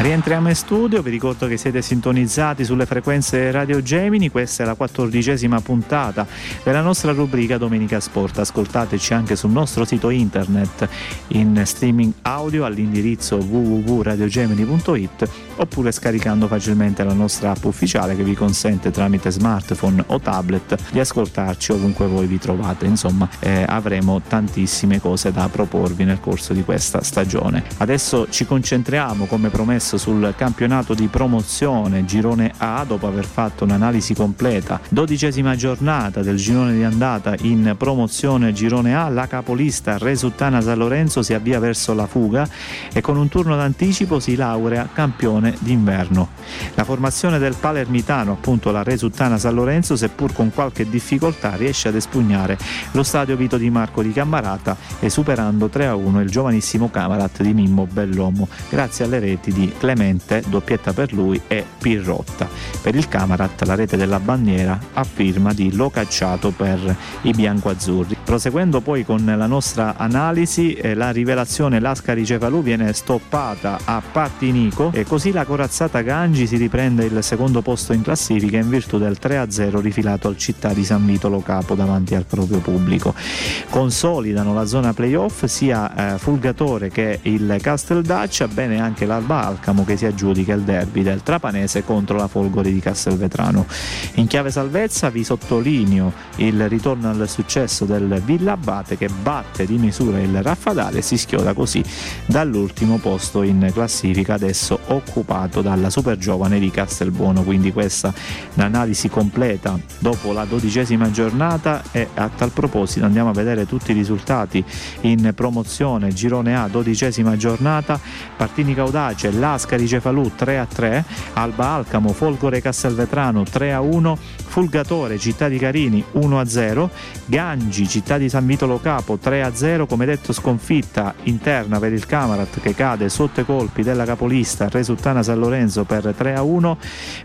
Rientriamo in studio, vi ricordo che siete sintonizzati sulle frequenze Radio Gemini, questa è la quattordicesima puntata della nostra rubrica Domenica Sport. Ascoltateci anche sul nostro sito internet in streaming audio all'indirizzo www.radiogemini.it oppure scaricando facilmente la nostra app ufficiale che vi consente tramite smartphone o tablet di ascoltarci ovunque voi vi trovate. Insomma, eh, avremo tantissime cose da proporvi nel corso di questa stagione. Adesso ci concentriamo come promesso Pass sul campionato di promozione girone A dopo aver fatto un'analisi completa. Dodicesima giornata del girone di andata in promozione girone A, la capolista Resuttana San Lorenzo si avvia verso la fuga e con un turno d'anticipo si laurea campione d'inverno. La formazione del palermitano, appunto la Resuttana San Lorenzo, seppur con qualche difficoltà, riesce ad espugnare lo stadio Vito di Marco di Cammarata e superando 3-1 il giovanissimo Camarat di Mimmo Bellomo, grazie alle reti di Clemente, doppietta per lui, e Pirrotta. Per il Camarat la rete della bandiera a firma di Locacciato per i biancoazzurri. Proseguendo poi con la nostra analisi, eh, la rivelazione Lascari Cefalù viene stoppata a Partinico e così la corazzata Gangi si riprende il secondo posto in classifica in virtù del 3-0 rifilato al città di San Vito Lo Capo davanti al proprio pubblico. Consolidano la zona playoff sia eh, Fulgatore che il Casteldaccia, bene anche l'Alba Alca Bergamo che si aggiudica il derby del Trapanese contro la Folgori di Castelvetrano. In chiave salvezza vi sottolineo il ritorno al successo del Villa Abate che batte di misura il Raffadale e si schioda così dall'ultimo posto in classifica adesso occupato dalla super giovane di Castelbuono quindi questa l'analisi completa dopo la dodicesima giornata e a tal proposito andiamo a vedere tutti i risultati in promozione girone A dodicesima giornata Partini Caudace, Las Ascari Cefalù 3 a 3, Alba Alcamo, Folgore Castelvetrano 3 a 1, Fulgatore Città di Carini 1 a 0, Gangi Città di San Vito Lo Capo 3 a 0, come detto sconfitta interna per il Camarat che cade sotto i colpi della capolista Resuttana San Lorenzo per 3 a 1,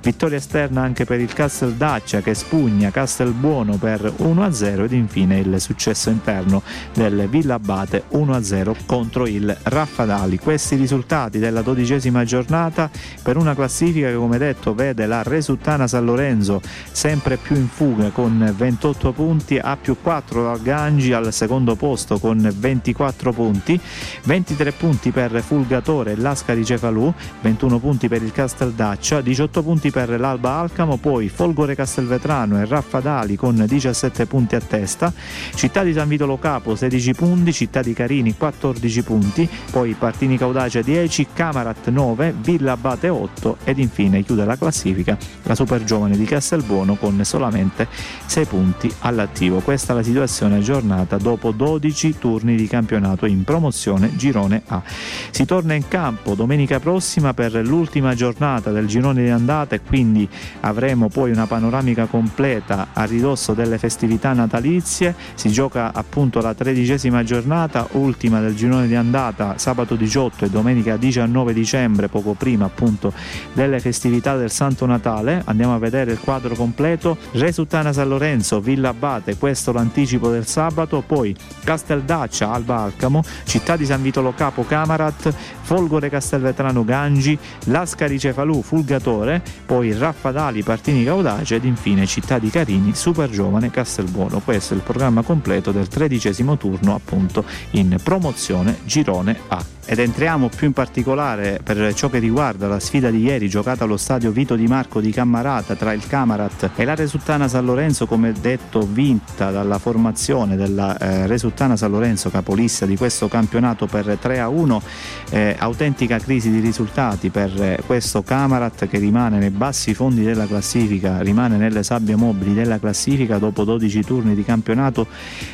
vittoria esterna anche per il Casteldaccia che spugna Castelbuono per 1 a 0 ed infine il successo interno del Villa Abate 1 a 0 contro il Raffadali. Questi risultati della dodicesima giornata per una classifica che come detto vede la Resuttana San Lorenzo sempre più in fuga con 28 punti, a più 4 dal Gangi al secondo posto con 24 punti, 23 punti per Fulgatore e Lascari Cefalù, 21 punti per il Casteldaccia, 18 punti per l'Alba Alcamo, poi Folgore Castelvetrano e Raffadali con 17 punti a testa, Città di San Vito Lo Capo 16 punti, Città di Carini 14 punti, poi Partini Caudace 10, Camarat 9, 9, Villa Abate 8 ed infine chiude la classifica la super giovane di Castelbuono con solamente 6 punti all'attivo. Questa è la situazione aggiornata dopo 12 turni di campionato in promozione girone A. Si torna in campo domenica prossima per l'ultima giornata del girone di andata e quindi avremo poi una panoramica completa a ridosso delle festività natalizie. Si gioca appunto la tredicesima giornata, ultima del girone di andata sabato 18 e domenica 19 dicembre poco prima appunto delle festività del Santo Natale. Andiamo a vedere il quadro completo. Resuttana San Lorenzo, Villa Abate, questo l'anticipo del sabato, poi Casteldaccia, Alba Alcamo, Città di San Vitolo Capo, Camarat, Folgore Castelvetrano Gangi, Lascari Cefalù, Fulgatore, poi Raffadali, Partini Caudace ed infine Città di Carini, Super Giovane Castelbuono. Questo è il programma completo del tredicesimo turno appunto in promozione Girone A ed entriamo più in particolare per ciò che riguarda la sfida di ieri giocata allo stadio Vito Di Marco di Cammarata tra il Camarat e la Resuttana San Lorenzo come detto vinta dalla formazione della eh, Resuttana San Lorenzo capolista di questo campionato per 3 a 1 eh, autentica crisi di risultati per eh, questo Camarat che rimane nei bassi fondi della classifica rimane nelle sabbie mobili della classifica dopo 12 turni di campionato.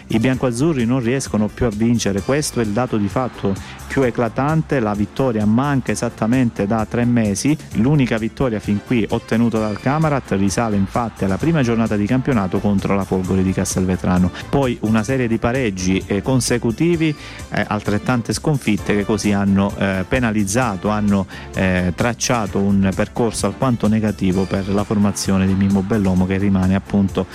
I biancoazzurri non riescono più a vincere. Questo è il dato di fatto più eclatante, la vittoria manca esattamente da tre mesi, l'unica vittoria fin qui ottenuta dal Camarat risale infatti alla prima giornata di campionato contro la Folgore di Castelvetrano, poi una serie di pareggi eh, consecutivi, eh, altrettante sconfitte che così hanno eh, penalizzato, hanno eh, tracciato un percorso alquanto negativo per la formazione di Mimmo Bellomo che rimane appunto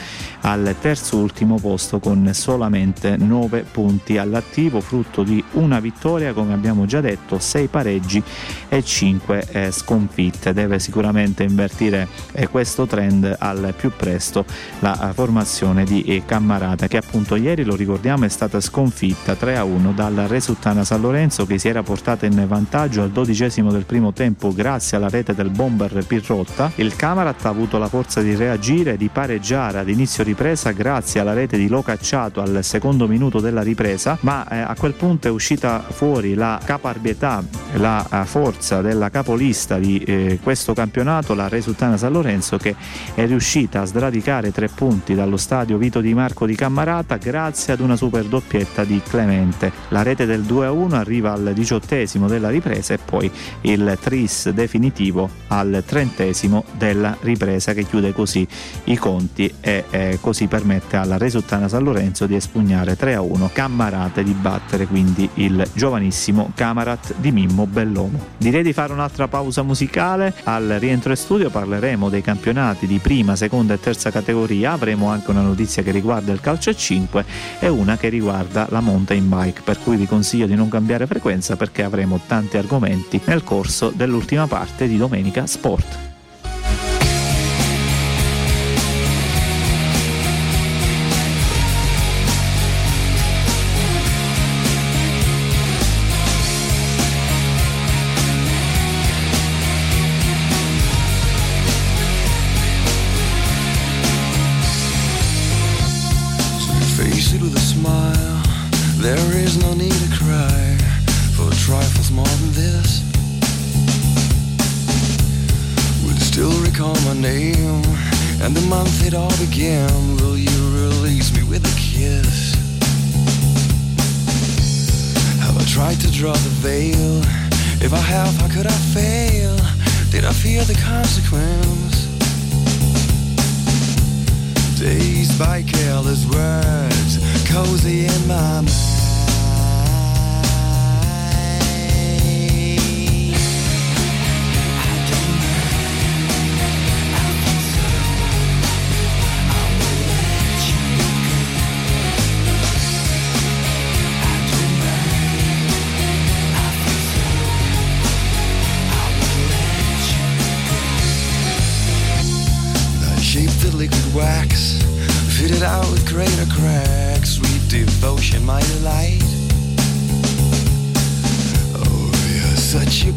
al terzo ultimo posto con solamente 9 punti all'attivo, frutto di una vittoria come abbiamo già detto, 6 pareggi e 5 eh, sconfitte. Deve sicuramente invertire eh, questo trend al più presto la eh, formazione di eh, Cammarata che appunto ieri lo ricordiamo è stata sconfitta 3 a 1 dalla Resuttana San Lorenzo che si era portata in vantaggio al dodicesimo del primo tempo grazie alla rete del bomber Pirrotta. Il Camarat ha avuto la forza di reagire e di pareggiare ad inizio ripresa grazie alla rete di Locacciato al secondo minuto della ripresa, ma eh, a quel punto è uscita fuori la caparbietà, la eh, forza della capolista di eh, questo campionato, la Resuttana San Lorenzo, che è riuscita a sradicare tre punti dallo stadio Vito Di Marco di Cammarata grazie ad una super doppietta di Clemente. La rete del 2-1 arriva al diciottesimo della ripresa e poi il tris definitivo al trentesimo della ripresa che chiude così i conti e eh, così permette alla Resuttana San Lorenzo di espugnare 3-1 Cammarate di battere quindi il giovanissimo Camarat di Mimmo Bellomo. Direi di fare un'altra pausa musicale, al rientro in studio parleremo dei campionati di prima, seconda e terza categoria, avremo anche una notizia che riguarda il calcio a 5 e una che riguarda la mountain bike, per cui vi consiglio di non cambiare frequenza perché avremo tanti argomenti nel corso dell'ultima parte di Domenica Sport.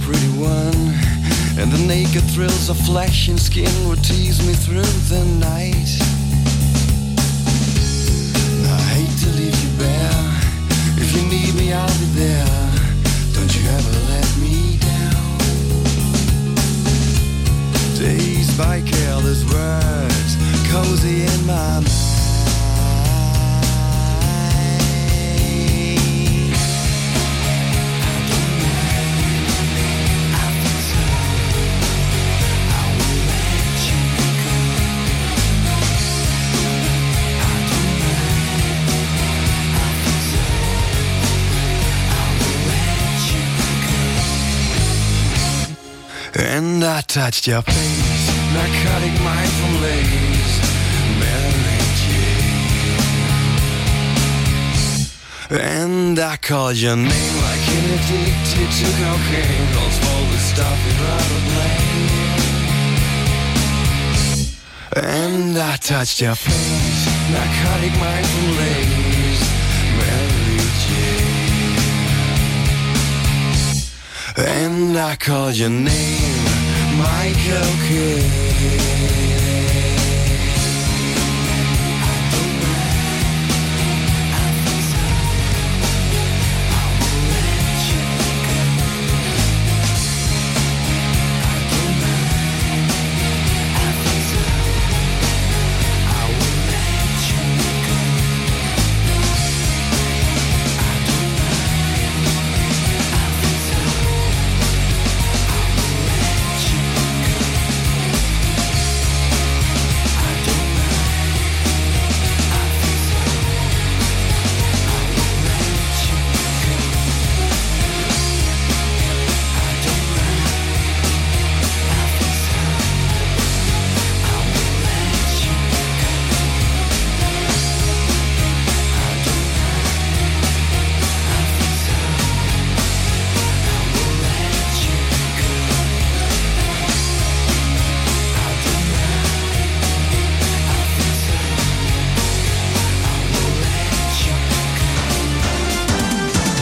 pretty one. And the naked thrills of flesh and skin would tease me through the night. I hate to leave you bare. If you need me, I'll be there. Don't you ever let me down. Days by careless words, cozy in my mind. Touched your face, narcotic mind from lace, Mary Jane. And I called your name like an addicted to cocaine, calls all the stuff you'd rather play. And I touched your face, narcotic mind from lace, And I called your name Michael Kidd.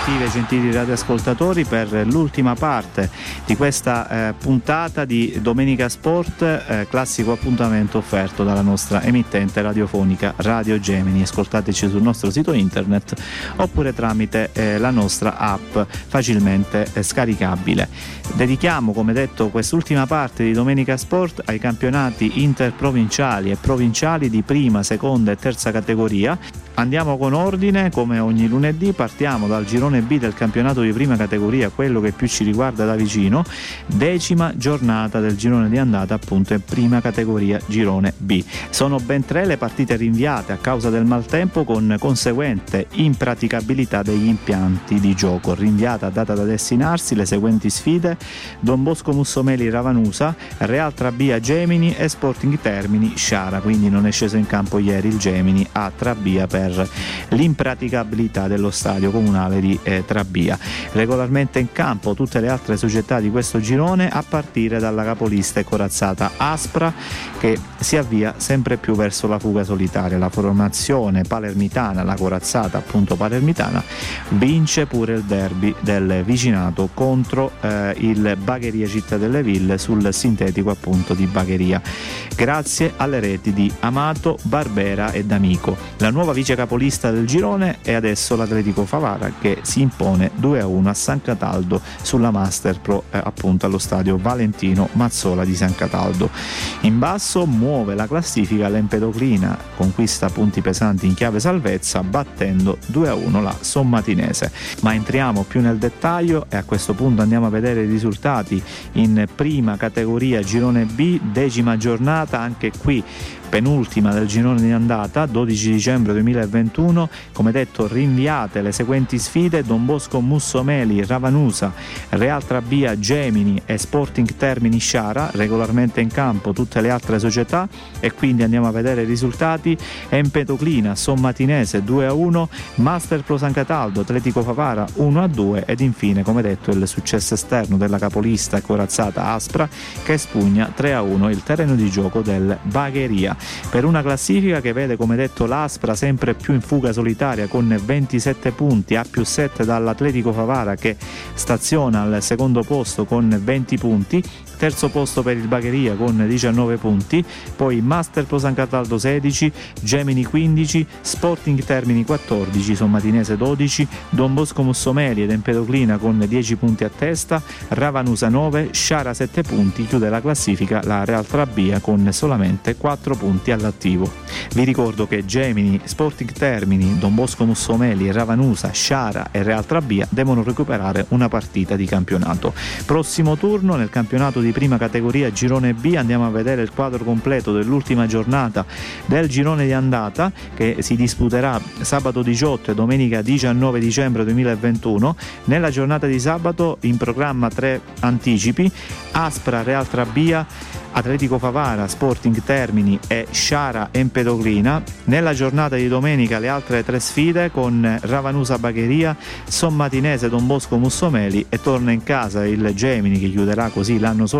sportive, gentili radioascoltatori, per l'ultima parte di questa eh, puntata di Domenica Sport, eh, classico appuntamento offerto dalla nostra emittente radiofonica Radio Gemini. Ascoltateci sul nostro sito internet oppure tramite eh, la nostra app facilmente eh, scaricabile. Dedichiamo, come detto, quest'ultima parte di Domenica Sport ai campionati interprovinciali e provinciali di prima, seconda e terza categoria. Andiamo con ordine, come ogni lunedì, partiamo dal girone B del campionato di prima categoria, quello che più ci riguarda da vicino, decima giornata del girone di andata appunto in prima categoria girone B. Sono ben tre le partite rinviate a causa del maltempo con conseguente impraticabilità degli impianti di gioco. Rinviata a data da destinarsi le seguenti sfide Don Bosco Mussomeli Ravanusa, Real Trabia Gemini e Sporting Termini Sciara, quindi non è sceso in campo ieri il Gemini a Trabia per l'impraticabilità dello stadio comunale di eh, Trabia. Regolarmente in campo tutte le altre società di questo girone a partire dalla capolista e corazzata Aspra che si avvia sempre più verso la fuga solitaria. La formazione palermitana, la corazzata appunto palermitana, vince pure il derby del vicinato contro eh, il Bagheria Città delle Ville sul sintetico appunto di Bagheria. Grazie alle reti di Amato, Barbera e D'Amico. La nuova vice capolista del girone è adesso l'Atletico Favara che si impone 2-1 a San Cataldo sulla Master Pro eh, appunto allo stadio Valentino Mazzola di San Cataldo. In basso muove la classifica l'Empedoclina, conquista punti pesanti in chiave salvezza battendo 2-1 la Sommatinese. Ma entriamo più nel dettaglio e a questo punto andiamo a vedere i risultati in prima categoria girone B, decima giornata, anche qui penultima del girone di andata, 12 dicembre 2021, come detto rinviate le seguenti sfide. Don Bosco Mussomeli, Ravanusa, Real Trabia Gemini e Sporting Termini Sciara, regolarmente in campo tutte le altre società. E quindi andiamo a vedere i risultati, Empetoclina, Sommatinese 2 a 1, Master Pro San Cataldo, Atletico Favara 1 a 2 ed infine come detto il successo esterno della capolista corazzata Aspra che spugna 3 a 1 il terreno di gioco del Bagheria per una classifica che vede come detto l'Aspra sempre più in fuga solitaria con 27 punti a più 7 dall'Atletico Favara che staziona al secondo posto con 20 punti terzo posto per il Bagheria con 19 punti, poi Master Pro San Cataldo 16, Gemini 15, Sporting Termini 14, Sommatinese 12, Don Bosco Mussomeli ed Empedoclina con 10 punti a testa, Ravanusa 9, Sciara 7 punti, chiude la classifica la Real Trabia con solamente 4 punti all'attivo. Vi ricordo che Gemini, Sporting Termini, Don Bosco Mussomeli, Ravanusa, Sciara e Real Trabia devono recuperare una partita di campionato. Prossimo turno nel campionato di di prima categoria girone B andiamo a vedere il quadro completo dell'ultima giornata del girone di andata che si disputerà sabato 18 e domenica 19 dicembre 2021 nella giornata di sabato in programma tre anticipi Aspra Real Trabia Atletico Favara, Sporting Termini e Sciara Empedoclina. Nella giornata di domenica le altre tre sfide con Ravanusa Bagheria, Sommatinese Don Bosco Mussomeli e torna in casa il Gemini che chiuderà così l'anno solare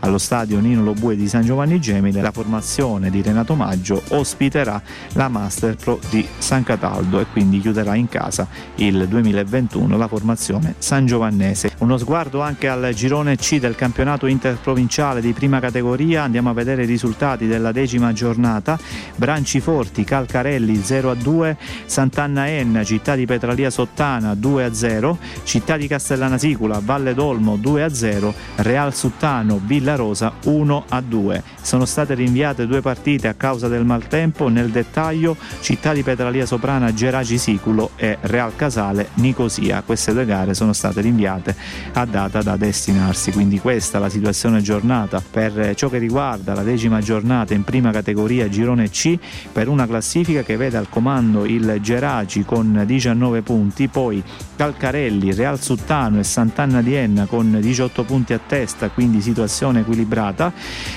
allo stadio Nino Lobue di San Giovanni Gemini. La formazione di Renato Maggio ospiterà la Master Pro di San Cataldo e quindi chiuderà in casa il 2021 la formazione San Giovannese. Uno sguardo anche al girone C del campionato interprovinciale di prima categoria andiamo a vedere i risultati della decima giornata Branciforti, Calcarelli 0 a 2 Sant'Anna Enna, Città di Petralia Sottana 2 a 0 Città di Castellana Sicula, Valle d'Olmo 2 a 0 Real Suttano, Villa Rosa 1 a 2 sono state rinviate due partite a causa del maltempo. Nel dettaglio Città di Petralia Soprana Geraci Siculo e Real Casale Nicosia. Queste due gare sono state rinviate a data da destinarsi. Quindi questa è la situazione giornata per ciò che riguarda la decima giornata in prima categoria girone C per una classifica che vede al comando il Geraci con 19 punti, poi Calcarelli, Real Suttano e Sant'Anna di Enna con 18 punti a testa, quindi situazione equilibrata,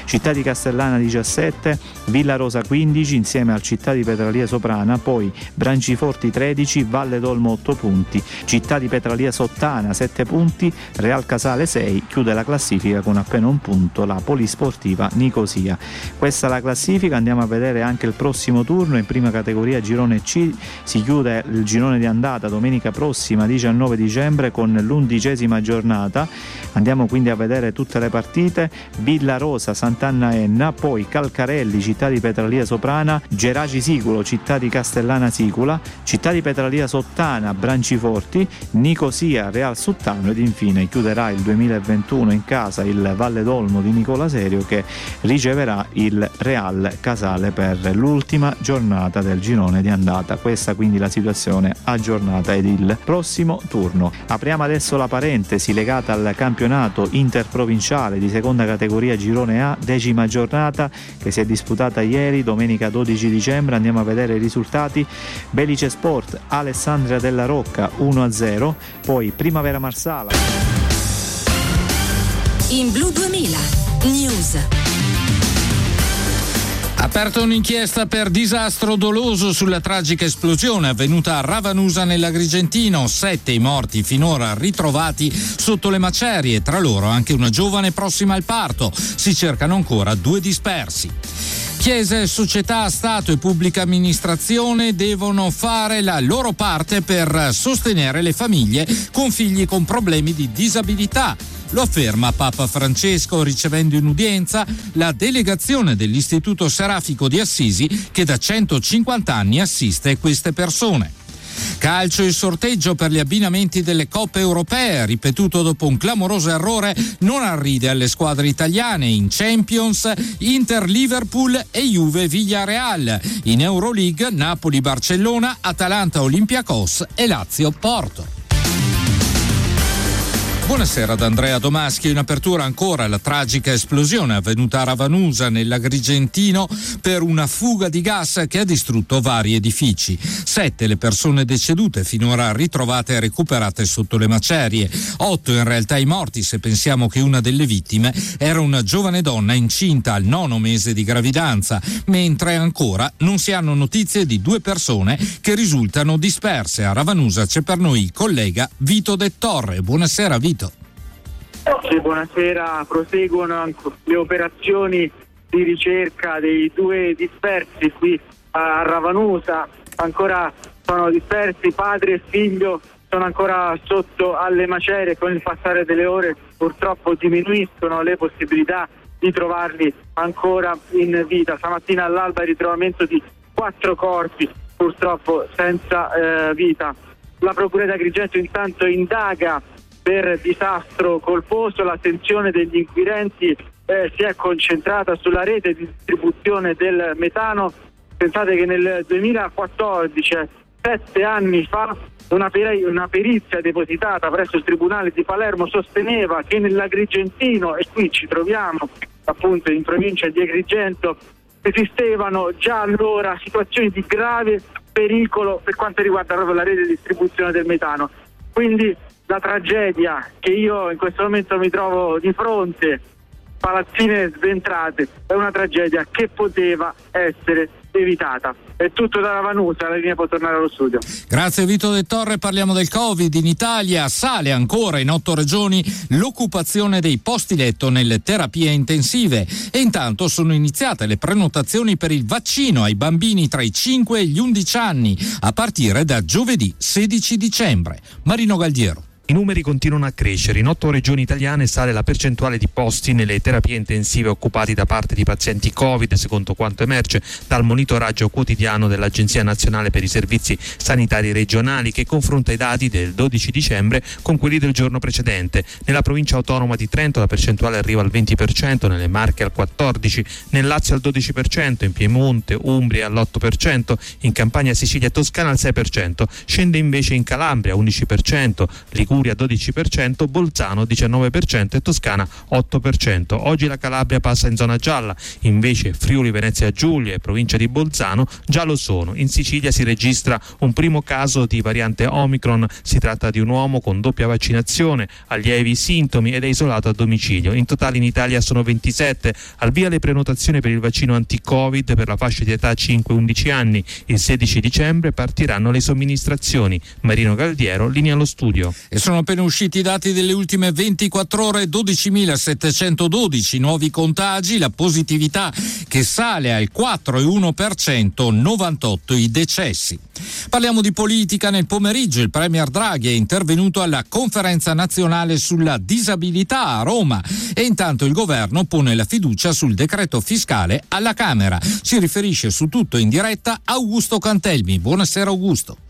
Città di Castellana 17, Villa Rosa 15 insieme al Città di Petralia Soprana, poi Branciforti 13, Valle d'Olmo 8 punti, Città di Petralia Sottana 7 punti, Real Casale 6, chiude la classifica con appena un punto la Polisport Sportiva Nicosia. Questa è la classifica, andiamo a vedere anche il prossimo turno. In prima categoria girone C, si chiude il girone di andata domenica prossima 19 dicembre con l'undicesima giornata, andiamo quindi a vedere tutte le partite, Villa Rosa, Sant'Anna Enna, poi Calcarelli, Città di Petralia Soprana, Geraci Siculo, Città di Castellana Sicula, Città di Petralia Sottana, Branciforti, Nicosia, Real Suttano ed infine chiuderà il 2021 in casa il Valle d'Olmo di Nicola Serio che riceverà il Real Casale per l'ultima giornata del girone di andata. Questa quindi la situazione aggiornata ed il prossimo turno. Apriamo adesso la parentesi legata al campionato interprovinciale di seconda categoria girone A, decima giornata che si è disputata ieri, domenica 12 dicembre. Andiamo a vedere i risultati. Belice Sport, Alessandria della Rocca 1-0, poi Primavera Marsala. In Blu 2000, News. Aperta un'inchiesta per disastro doloso sulla tragica esplosione avvenuta a Ravanusa nell'Agrigentino. Sette i morti finora ritrovati sotto le macerie, tra loro anche una giovane prossima al parto. Si cercano ancora due dispersi. Chiese, società, Stato e pubblica amministrazione devono fare la loro parte per sostenere le famiglie con figli con problemi di disabilità. Lo afferma Papa Francesco ricevendo in udienza la delegazione dell'Istituto Serafico di Assisi che da 150 anni assiste queste persone. Calcio il sorteggio per gli abbinamenti delle coppe europee, ripetuto dopo un clamoroso errore, non arride alle squadre italiane in Champions, Inter Liverpool e Juve Villarreal. In Euroleague Napoli Barcellona, Atalanta Olympiacos e Lazio Porto. Buonasera ad Andrea Domaschi. In apertura ancora la tragica esplosione avvenuta a Ravanusa nell'Agrigentino per una fuga di gas che ha distrutto vari edifici. Sette le persone decedute, finora ritrovate e recuperate sotto le macerie. Otto in realtà i morti se pensiamo che una delle vittime era una giovane donna incinta al nono mese di gravidanza, mentre ancora non si hanno notizie di due persone che risultano disperse. A Ravanusa c'è per noi il collega Vito De Torre. Buonasera Vito. Sì, buonasera, proseguono le operazioni di ricerca dei due dispersi qui a Ravanusa, ancora sono dispersi padre e figlio, sono ancora sotto alle macerie, con il passare delle ore purtroppo diminuiscono le possibilità di trovarli ancora in vita. Stamattina all'alba il ritrovamento di quattro corpi purtroppo senza eh, vita. La Procura di Agrigento intanto indaga per disastro colposo, l'attenzione degli inquirenti eh, si è concentrata sulla rete di distribuzione del metano. Pensate che nel 2014, sette anni fa, una, per- una perizia depositata presso il Tribunale di Palermo sosteneva che nell'Agrigentino, e qui ci troviamo appunto in provincia di Agrigento, esistevano già allora situazioni di grave pericolo per quanto riguarda proprio la rete di distribuzione del metano. Quindi la tragedia che io in questo momento mi trovo di fronte, palazzine sventrate, è una tragedia che poteva essere evitata. È tutto da Ravanusa, la linea può tornare allo studio. Grazie Vito De Torre, parliamo del Covid. In Italia sale ancora in otto regioni l'occupazione dei posti letto nelle terapie intensive e intanto sono iniziate le prenotazioni per il vaccino ai bambini tra i 5 e gli 11 anni a partire da giovedì 16 dicembre. Marino Galdiero. I numeri continuano a crescere. In otto regioni italiane sale la percentuale di posti nelle terapie intensive occupati da parte di pazienti Covid, secondo quanto emerge dal monitoraggio quotidiano dell'Agenzia Nazionale per i Servizi Sanitari Regionali, che confronta i dati del 12 dicembre con quelli del giorno precedente. Nella provincia autonoma di Trento la percentuale arriva al 20%, nelle Marche al 14%, nel Lazio al 12%, in Piemonte, Umbria all'8%, in Campania, Sicilia e Toscana al 6%, scende invece in Calabria 11%, Liguria Liguria 12%, Bolzano 19% e Toscana 8%. Oggi la Calabria passa in zona gialla, invece Friuli, Venezia Giulia e provincia di Bolzano già lo sono. In Sicilia si registra un primo caso di variante Omicron, si tratta di un uomo con doppia vaccinazione, ha lievi sintomi ed è isolato a domicilio. In totale in Italia sono 27, al via le prenotazioni per il vaccino anti-Covid per la fascia di età 5-11 anni. Il 16 dicembre partiranno le somministrazioni. Marino Galdiero, linea allo studio. Sono appena usciti i dati delle ultime 24 ore, 12.712 nuovi contagi, la positività che sale al 4,1%, 98 i decessi. Parliamo di politica nel pomeriggio. Il Premier Draghi è intervenuto alla conferenza nazionale sulla disabilità a Roma e intanto il governo pone la fiducia sul decreto fiscale alla Camera. Ci riferisce su tutto in diretta Augusto Cantelmi. Buonasera Augusto.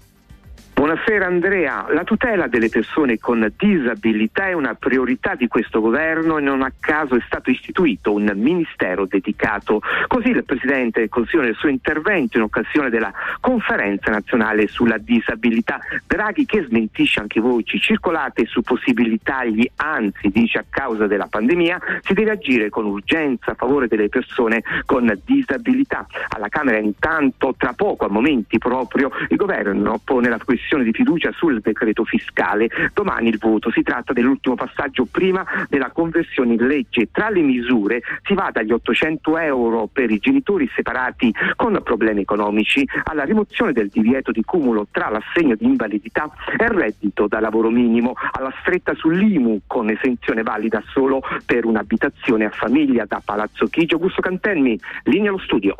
Buonasera Andrea, la tutela delle persone con disabilità è una priorità di questo governo e non a caso è stato istituito un ministero dedicato. Così il Presidente del Consiglio nel suo intervento in occasione della conferenza nazionale sulla disabilità, Draghi che smentisce anche voci circolate su possibili tagli, anzi dice a causa della pandemia si deve agire con urgenza a favore delle persone con disabilità. Alla Camera intanto tra poco, a momenti proprio, il governo pone la questione questione di fiducia sul decreto fiscale. Domani il voto si tratta dell'ultimo passaggio prima della conversione in legge. Tra le misure si va dagli 800 euro per i genitori separati con problemi economici alla rimozione del divieto di cumulo tra l'assegno di invalidità e il reddito da lavoro minimo, alla stretta sull'IMU con esenzione valida solo per un'abitazione a famiglia da Palazzo Chigi. Augusto Cantelmi, linea allo studio.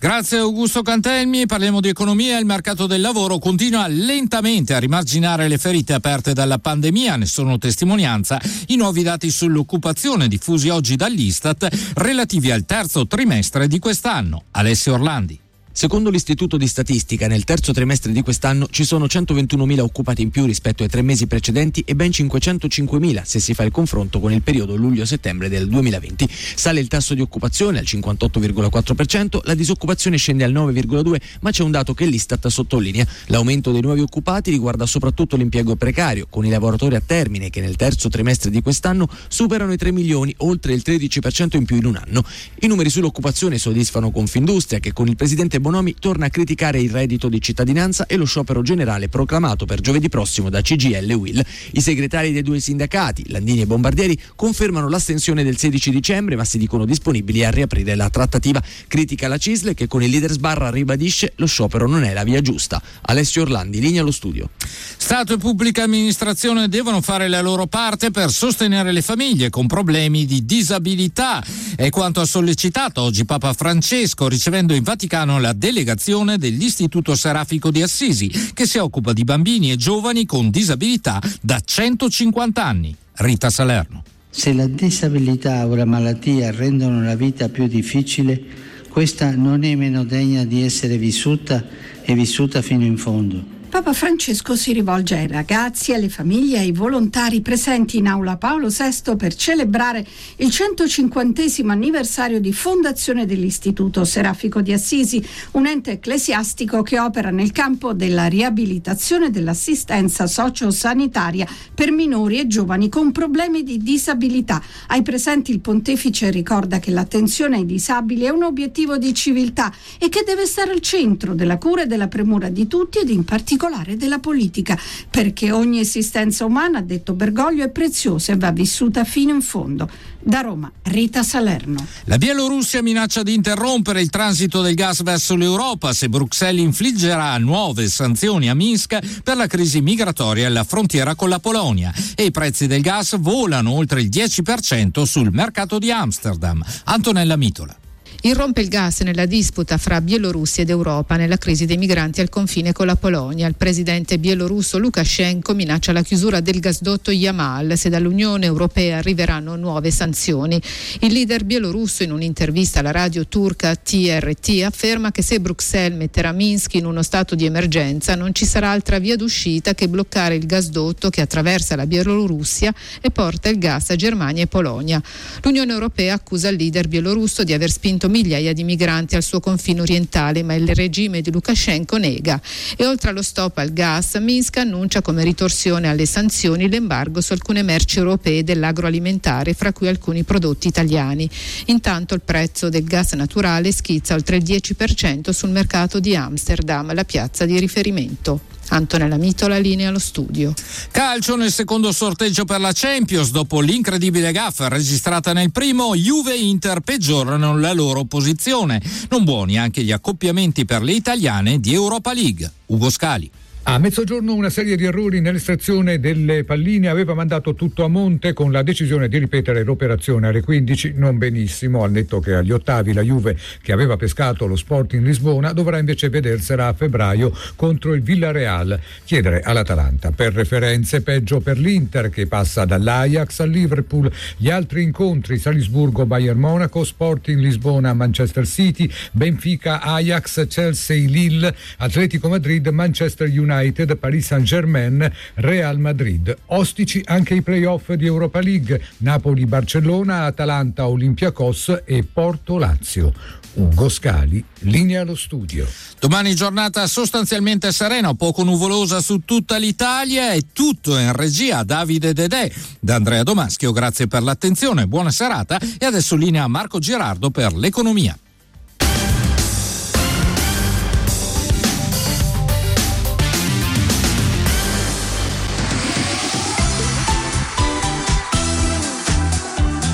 Grazie Augusto Cantelmi, parliamo di economia. Il mercato del lavoro continua lentamente a rimarginare le ferite aperte dalla pandemia, ne sono testimonianza i nuovi dati sull'occupazione diffusi oggi dall'Istat relativi al terzo trimestre di quest'anno. Alessio Orlandi. Secondo l'Istituto di Statistica, nel terzo trimestre di quest'anno ci sono 121.000 occupati in più rispetto ai tre mesi precedenti e ben 505.000 se si fa il confronto con il periodo luglio-settembre del 2020. Sale il tasso di occupazione al 58,4%, la disoccupazione scende al 9,2%, ma c'è un dato che l'Istat sottolinea. L'aumento dei nuovi occupati riguarda soprattutto l'impiego precario, con i lavoratori a termine che nel terzo trimestre di quest'anno superano i 3 milioni, oltre il 13% in più in un anno. I numeri sull'occupazione soddisfano Confindustria che con il presidente Bonomi torna a criticare il reddito di cittadinanza e lo sciopero generale proclamato per giovedì prossimo da CGL e Will. I segretari dei due sindacati, Landini e Bombardieri, confermano l'astensione del 16 dicembre ma si dicono disponibili a riaprire la trattativa. Critica la Cisle che con il leader Sbarra ribadisce lo sciopero non è la via giusta. Alessio Orlandi, linea allo studio. Stato e pubblica amministrazione devono fare la loro parte per sostenere le famiglie con problemi di disabilità. È quanto ha sollecitato oggi Papa Francesco ricevendo in Vaticano la delegazione dell'Istituto Serafico di Assisi che si occupa di bambini e giovani con disabilità da 150 anni. Rita Salerno. Se la disabilità o la malattia rendono la vita più difficile, questa non è meno degna di essere vissuta e vissuta fino in fondo. Papa Francesco si rivolge ai ragazzi, alle famiglie e ai volontari presenti in aula Paolo VI per celebrare il 150 anniversario di fondazione dell'Istituto Serafico di Assisi, un ente ecclesiastico che opera nel campo della riabilitazione dell'assistenza sociosanitaria per minori e giovani con problemi di disabilità. Ai presenti il pontefice ricorda che l'attenzione ai disabili è un obiettivo di civiltà e che deve stare al centro della cura e della premura di tutti ed in particolare particolare della politica, perché ogni esistenza umana, ha detto Bergoglio, è preziosa e va vissuta fino in fondo. Da Roma, Rita Salerno. La Bielorussia minaccia di interrompere il transito del gas verso l'Europa se Bruxelles infliggerà nuove sanzioni a Minsk per la crisi migratoria alla frontiera con la Polonia e i prezzi del gas volano oltre il 10% sul mercato di Amsterdam. Antonella Mitola. Irrompe il gas nella disputa fra Bielorussia ed Europa nella crisi dei migranti al confine con la Polonia. Il presidente bielorusso Lukashenko minaccia la chiusura del gasdotto Yamal se dall'Unione Europea arriveranno nuove sanzioni. Il leader bielorusso in un'intervista alla radio turca TRT afferma che se Bruxelles metterà Minsk in uno stato di emergenza non ci sarà altra via d'uscita che bloccare il gasdotto che attraversa la Bielorussia e porta il gas a Germania e Polonia. L'Unione Europea accusa il leader bielorusso di aver spinto migliaia di migranti al suo confine orientale, ma il regime di Lukashenko nega. E oltre allo stop al gas, Minsk annuncia come ritorsione alle sanzioni l'embargo su alcune merci europee dell'agroalimentare, fra cui alcuni prodotti italiani. Intanto il prezzo del gas naturale schizza oltre il 10% sul mercato di Amsterdam, la piazza di riferimento. Antonella Mitola, linea allo studio. Calcio nel secondo sorteggio per la Champions. Dopo l'incredibile gaffa registrata nel primo, Juve e Inter peggiorano la loro posizione. Non buoni anche gli accoppiamenti per le italiane di Europa League. Ugo Scali. A mezzogiorno una serie di errori nell'estrazione delle palline aveva mandato tutto a monte con la decisione di ripetere l'operazione alle 15 non benissimo, al netto che agli ottavi la Juve che aveva pescato lo Sporting Lisbona dovrà invece vedersela a febbraio contro il Villarreal, chiedere all'Atalanta. Per referenze peggio per l'Inter che passa dall'Ajax al Liverpool, gli altri incontri Salisburgo Bayern Monaco, Sporting Lisbona Manchester City, Benfica Ajax, Chelsea Lille, Atletico Madrid Manchester United United, Paris Saint-Germain, Real Madrid. Ostici anche i playoff di Europa League, Napoli-Barcellona, Atalanta-Olympiacos e Porto-Lazio. Ugo Scali, linea allo studio. Domani giornata sostanzialmente serena, poco nuvolosa su tutta l'Italia e tutto in regia Davide Dedè da Andrea Domaschio. Grazie per l'attenzione, buona serata e adesso linea Marco Girardo per l'economia.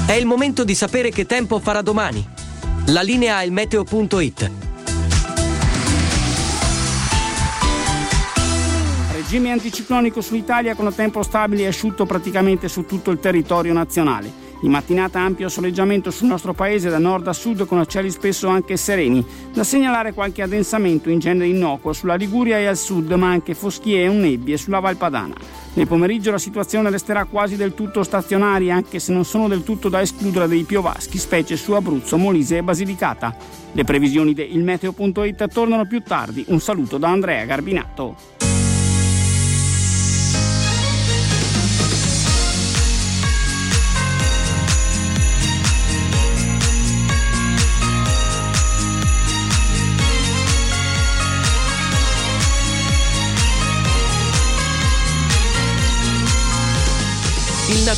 È il momento di sapere che tempo farà domani. La linea è il meteo.it. Regime anticiclonico sull'Italia con tempo stabile e asciutto praticamente su tutto il territorio nazionale. In mattinata ampio soleggiamento sul nostro paese da nord a sud con cieli spesso anche sereni. Da segnalare qualche addensamento in genere innocuo sulla Liguria e al sud, ma anche foschie e nebbie sulla Valpadana. Nel pomeriggio la situazione resterà quasi del tutto stazionaria, anche se non sono del tutto da escludere dei piovaschi, specie su Abruzzo, Molise e Basilicata. Le previsioni di ilmeteo.it tornano più tardi. Un saluto da Andrea Garbinato.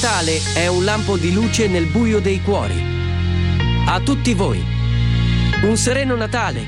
Natale è un lampo di luce nel buio dei cuori. A tutti voi, un sereno Natale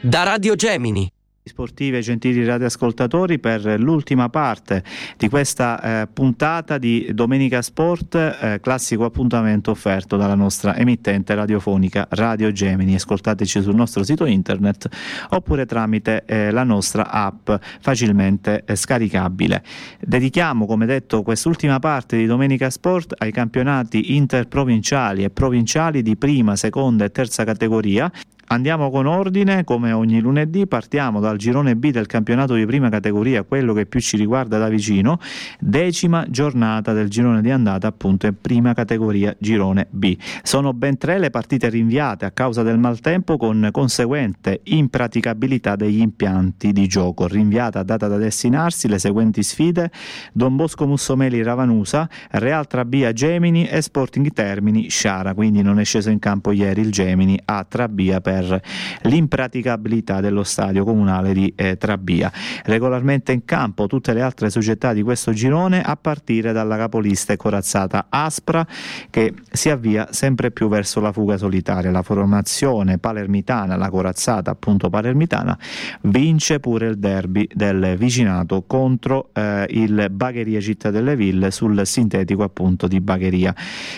da Radio Gemini sportive, gentili radioascoltatori, per l'ultima parte di questa eh, puntata di Domenica Sport, eh, classico appuntamento offerto dalla nostra emittente radiofonica Radio Gemini. Ascoltateci sul nostro sito internet oppure tramite eh, la nostra app facilmente eh, scaricabile. Dedichiamo, come detto, quest'ultima parte di Domenica Sport ai campionati interprovinciali e provinciali di prima, seconda e terza categoria Andiamo con ordine, come ogni lunedì, partiamo dal girone B del campionato di prima categoria, quello che più ci riguarda da vicino, decima giornata del girone di andata appunto in prima categoria girone B. Sono ben tre le partite rinviate a causa del maltempo con conseguente impraticabilità degli impianti di gioco. Rinviata a data da destinarsi le seguenti sfide, Don Bosco Mussomeli Ravanusa, Real Trabia Gemini e Sporting Termini Sciara, quindi non è sceso in campo ieri il Gemini a Trabia per per l'impraticabilità dello stadio comunale di eh, Trabia. Regolarmente in campo tutte le altre società di questo girone a partire dalla capolista e corazzata Aspra che si avvia sempre più verso la fuga solitaria. La formazione palermitana, la corazzata appunto palermitana, vince pure il derby del vicinato contro eh, il Bagheria Città delle Ville sul sintetico appunto di Bagheria.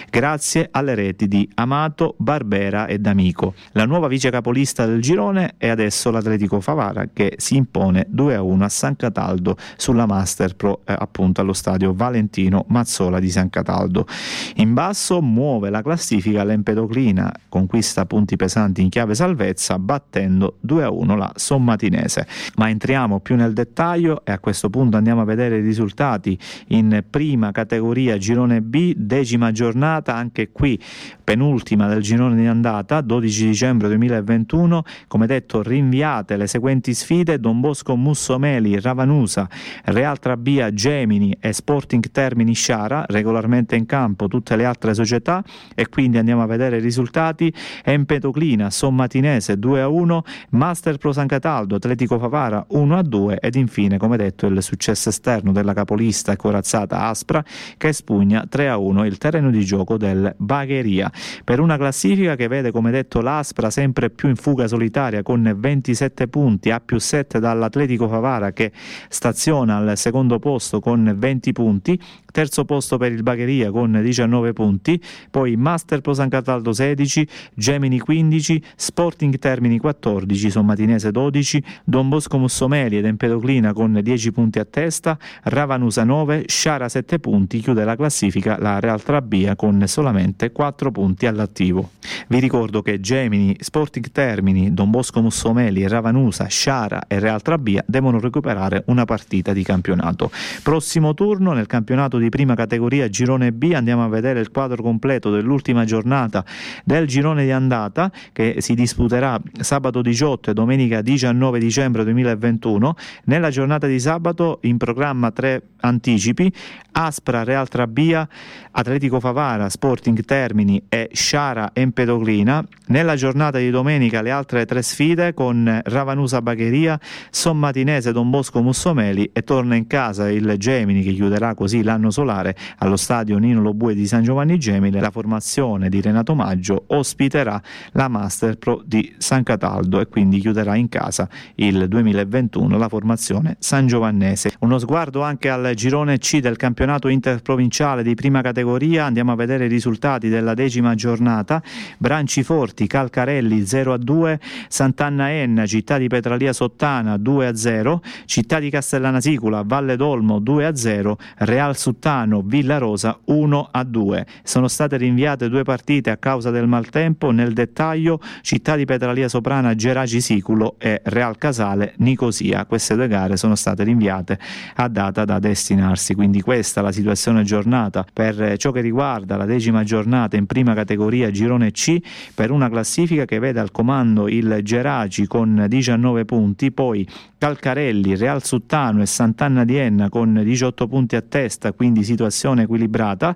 Grazie alle reti di Amato, Barbera e D'Amico. La nuova vice capolista del girone è adesso l'Atletico Favara che si impone 2-1 a San Cataldo sulla Master Pro eh, appunto allo stadio Valentino Mazzola di San Cataldo. In basso muove la classifica l'Empedoclina, conquista punti pesanti in chiave salvezza battendo 2-1 la Sommatinese. Ma entriamo più nel dettaglio e a questo punto andiamo a vedere i risultati in prima categoria girone B, decima giornata, anche qui penultima del girone di andata, 12 dicembre 2020 2021. Come detto, rinviate le seguenti sfide: Don Bosco Mussomeli, Ravanusa, Real Trabia, Gemini e Sporting Termini Sciara, regolarmente in campo tutte le altre società e quindi andiamo a vedere i risultati. Empetoclina, Sommatinese 2 a 1, Master Pro San Cataldo, Atletico Favara 1 a 2 ed infine, come detto, il successo esterno della capolista corazzata Aspra che spugna 3 a 1 il terreno di gioco del Bagheria. Per una classifica che vede, come detto, l'Aspra sempre squadre più in fuga solitaria con 27 punti, a più 7 dall'Atletico Favara che staziona al secondo posto con 20 punti, terzo posto per il Bagheria con 19 punti, poi Master Pro San Cataldo 16, Gemini 15, Sporting Termini 14, Sommatinese 12, Don Bosco Mussomeli ed Empedoclina con 10 punti a testa, Ravanusa 9, Sciara 7 punti, chiude la classifica la Real Trabia con solamente 4 punti all'attivo. Vi ricordo che Gemini, Sporting Termini, Don Bosco Mussomeli, Ravanusa, Sciara e Real Trabia devono recuperare una partita di campionato. Prossimo turno nel campionato di prima categoria Girone B andiamo a vedere il quadro completo dell'ultima giornata del girone di andata che si disputerà sabato 18 e domenica 19 dicembre 2021. Nella giornata di sabato in programma tre anticipi, Aspra Real Trabia, Atletico Favara, Sporting Termini e Sciara Empedoclina. Nella giornata di domenica le altre tre sfide con Ravanusa Bagheria, Sommatinese Don Bosco Mussomeli e torna in casa il Gemini che chiuderà così l'anno solare allo stadio Nino Lobue di San Giovanni Gemini. La formazione di Renato Maggio ospiterà la Master Pro di San Cataldo e quindi chiuderà in casa il 2021 la formazione San Giovannese. Uno sguardo anche al girone C del campionato interprovinciale di prima categoria, andiamo a vedere i risultati della decima giornata. Branciforti, Calcarelli 0 a 2, Sant'Anna Enna, Città di Petralia Sottana 2 a 0, Città di Castellana Sicula, Valle d'Olmo 2 a 0, Real Suttano, Villa Rosa 1 a 2. Sono state rinviate due partite a causa del maltempo, nel dettaglio Città di Petralia Soprana, Geraci Siculo e Real Casale, Nicosia. Queste due gare sono state rinviate a data da destinarsi, quindi questa è la situazione aggiornata per ciò che riguarda la decima giornata in prima categoria girone C per una classifica che vede al comando il Geraci con 19 punti, poi Calcarelli, Real Suttano e Sant'Anna di Enna con 18 punti a testa, quindi situazione equilibrata,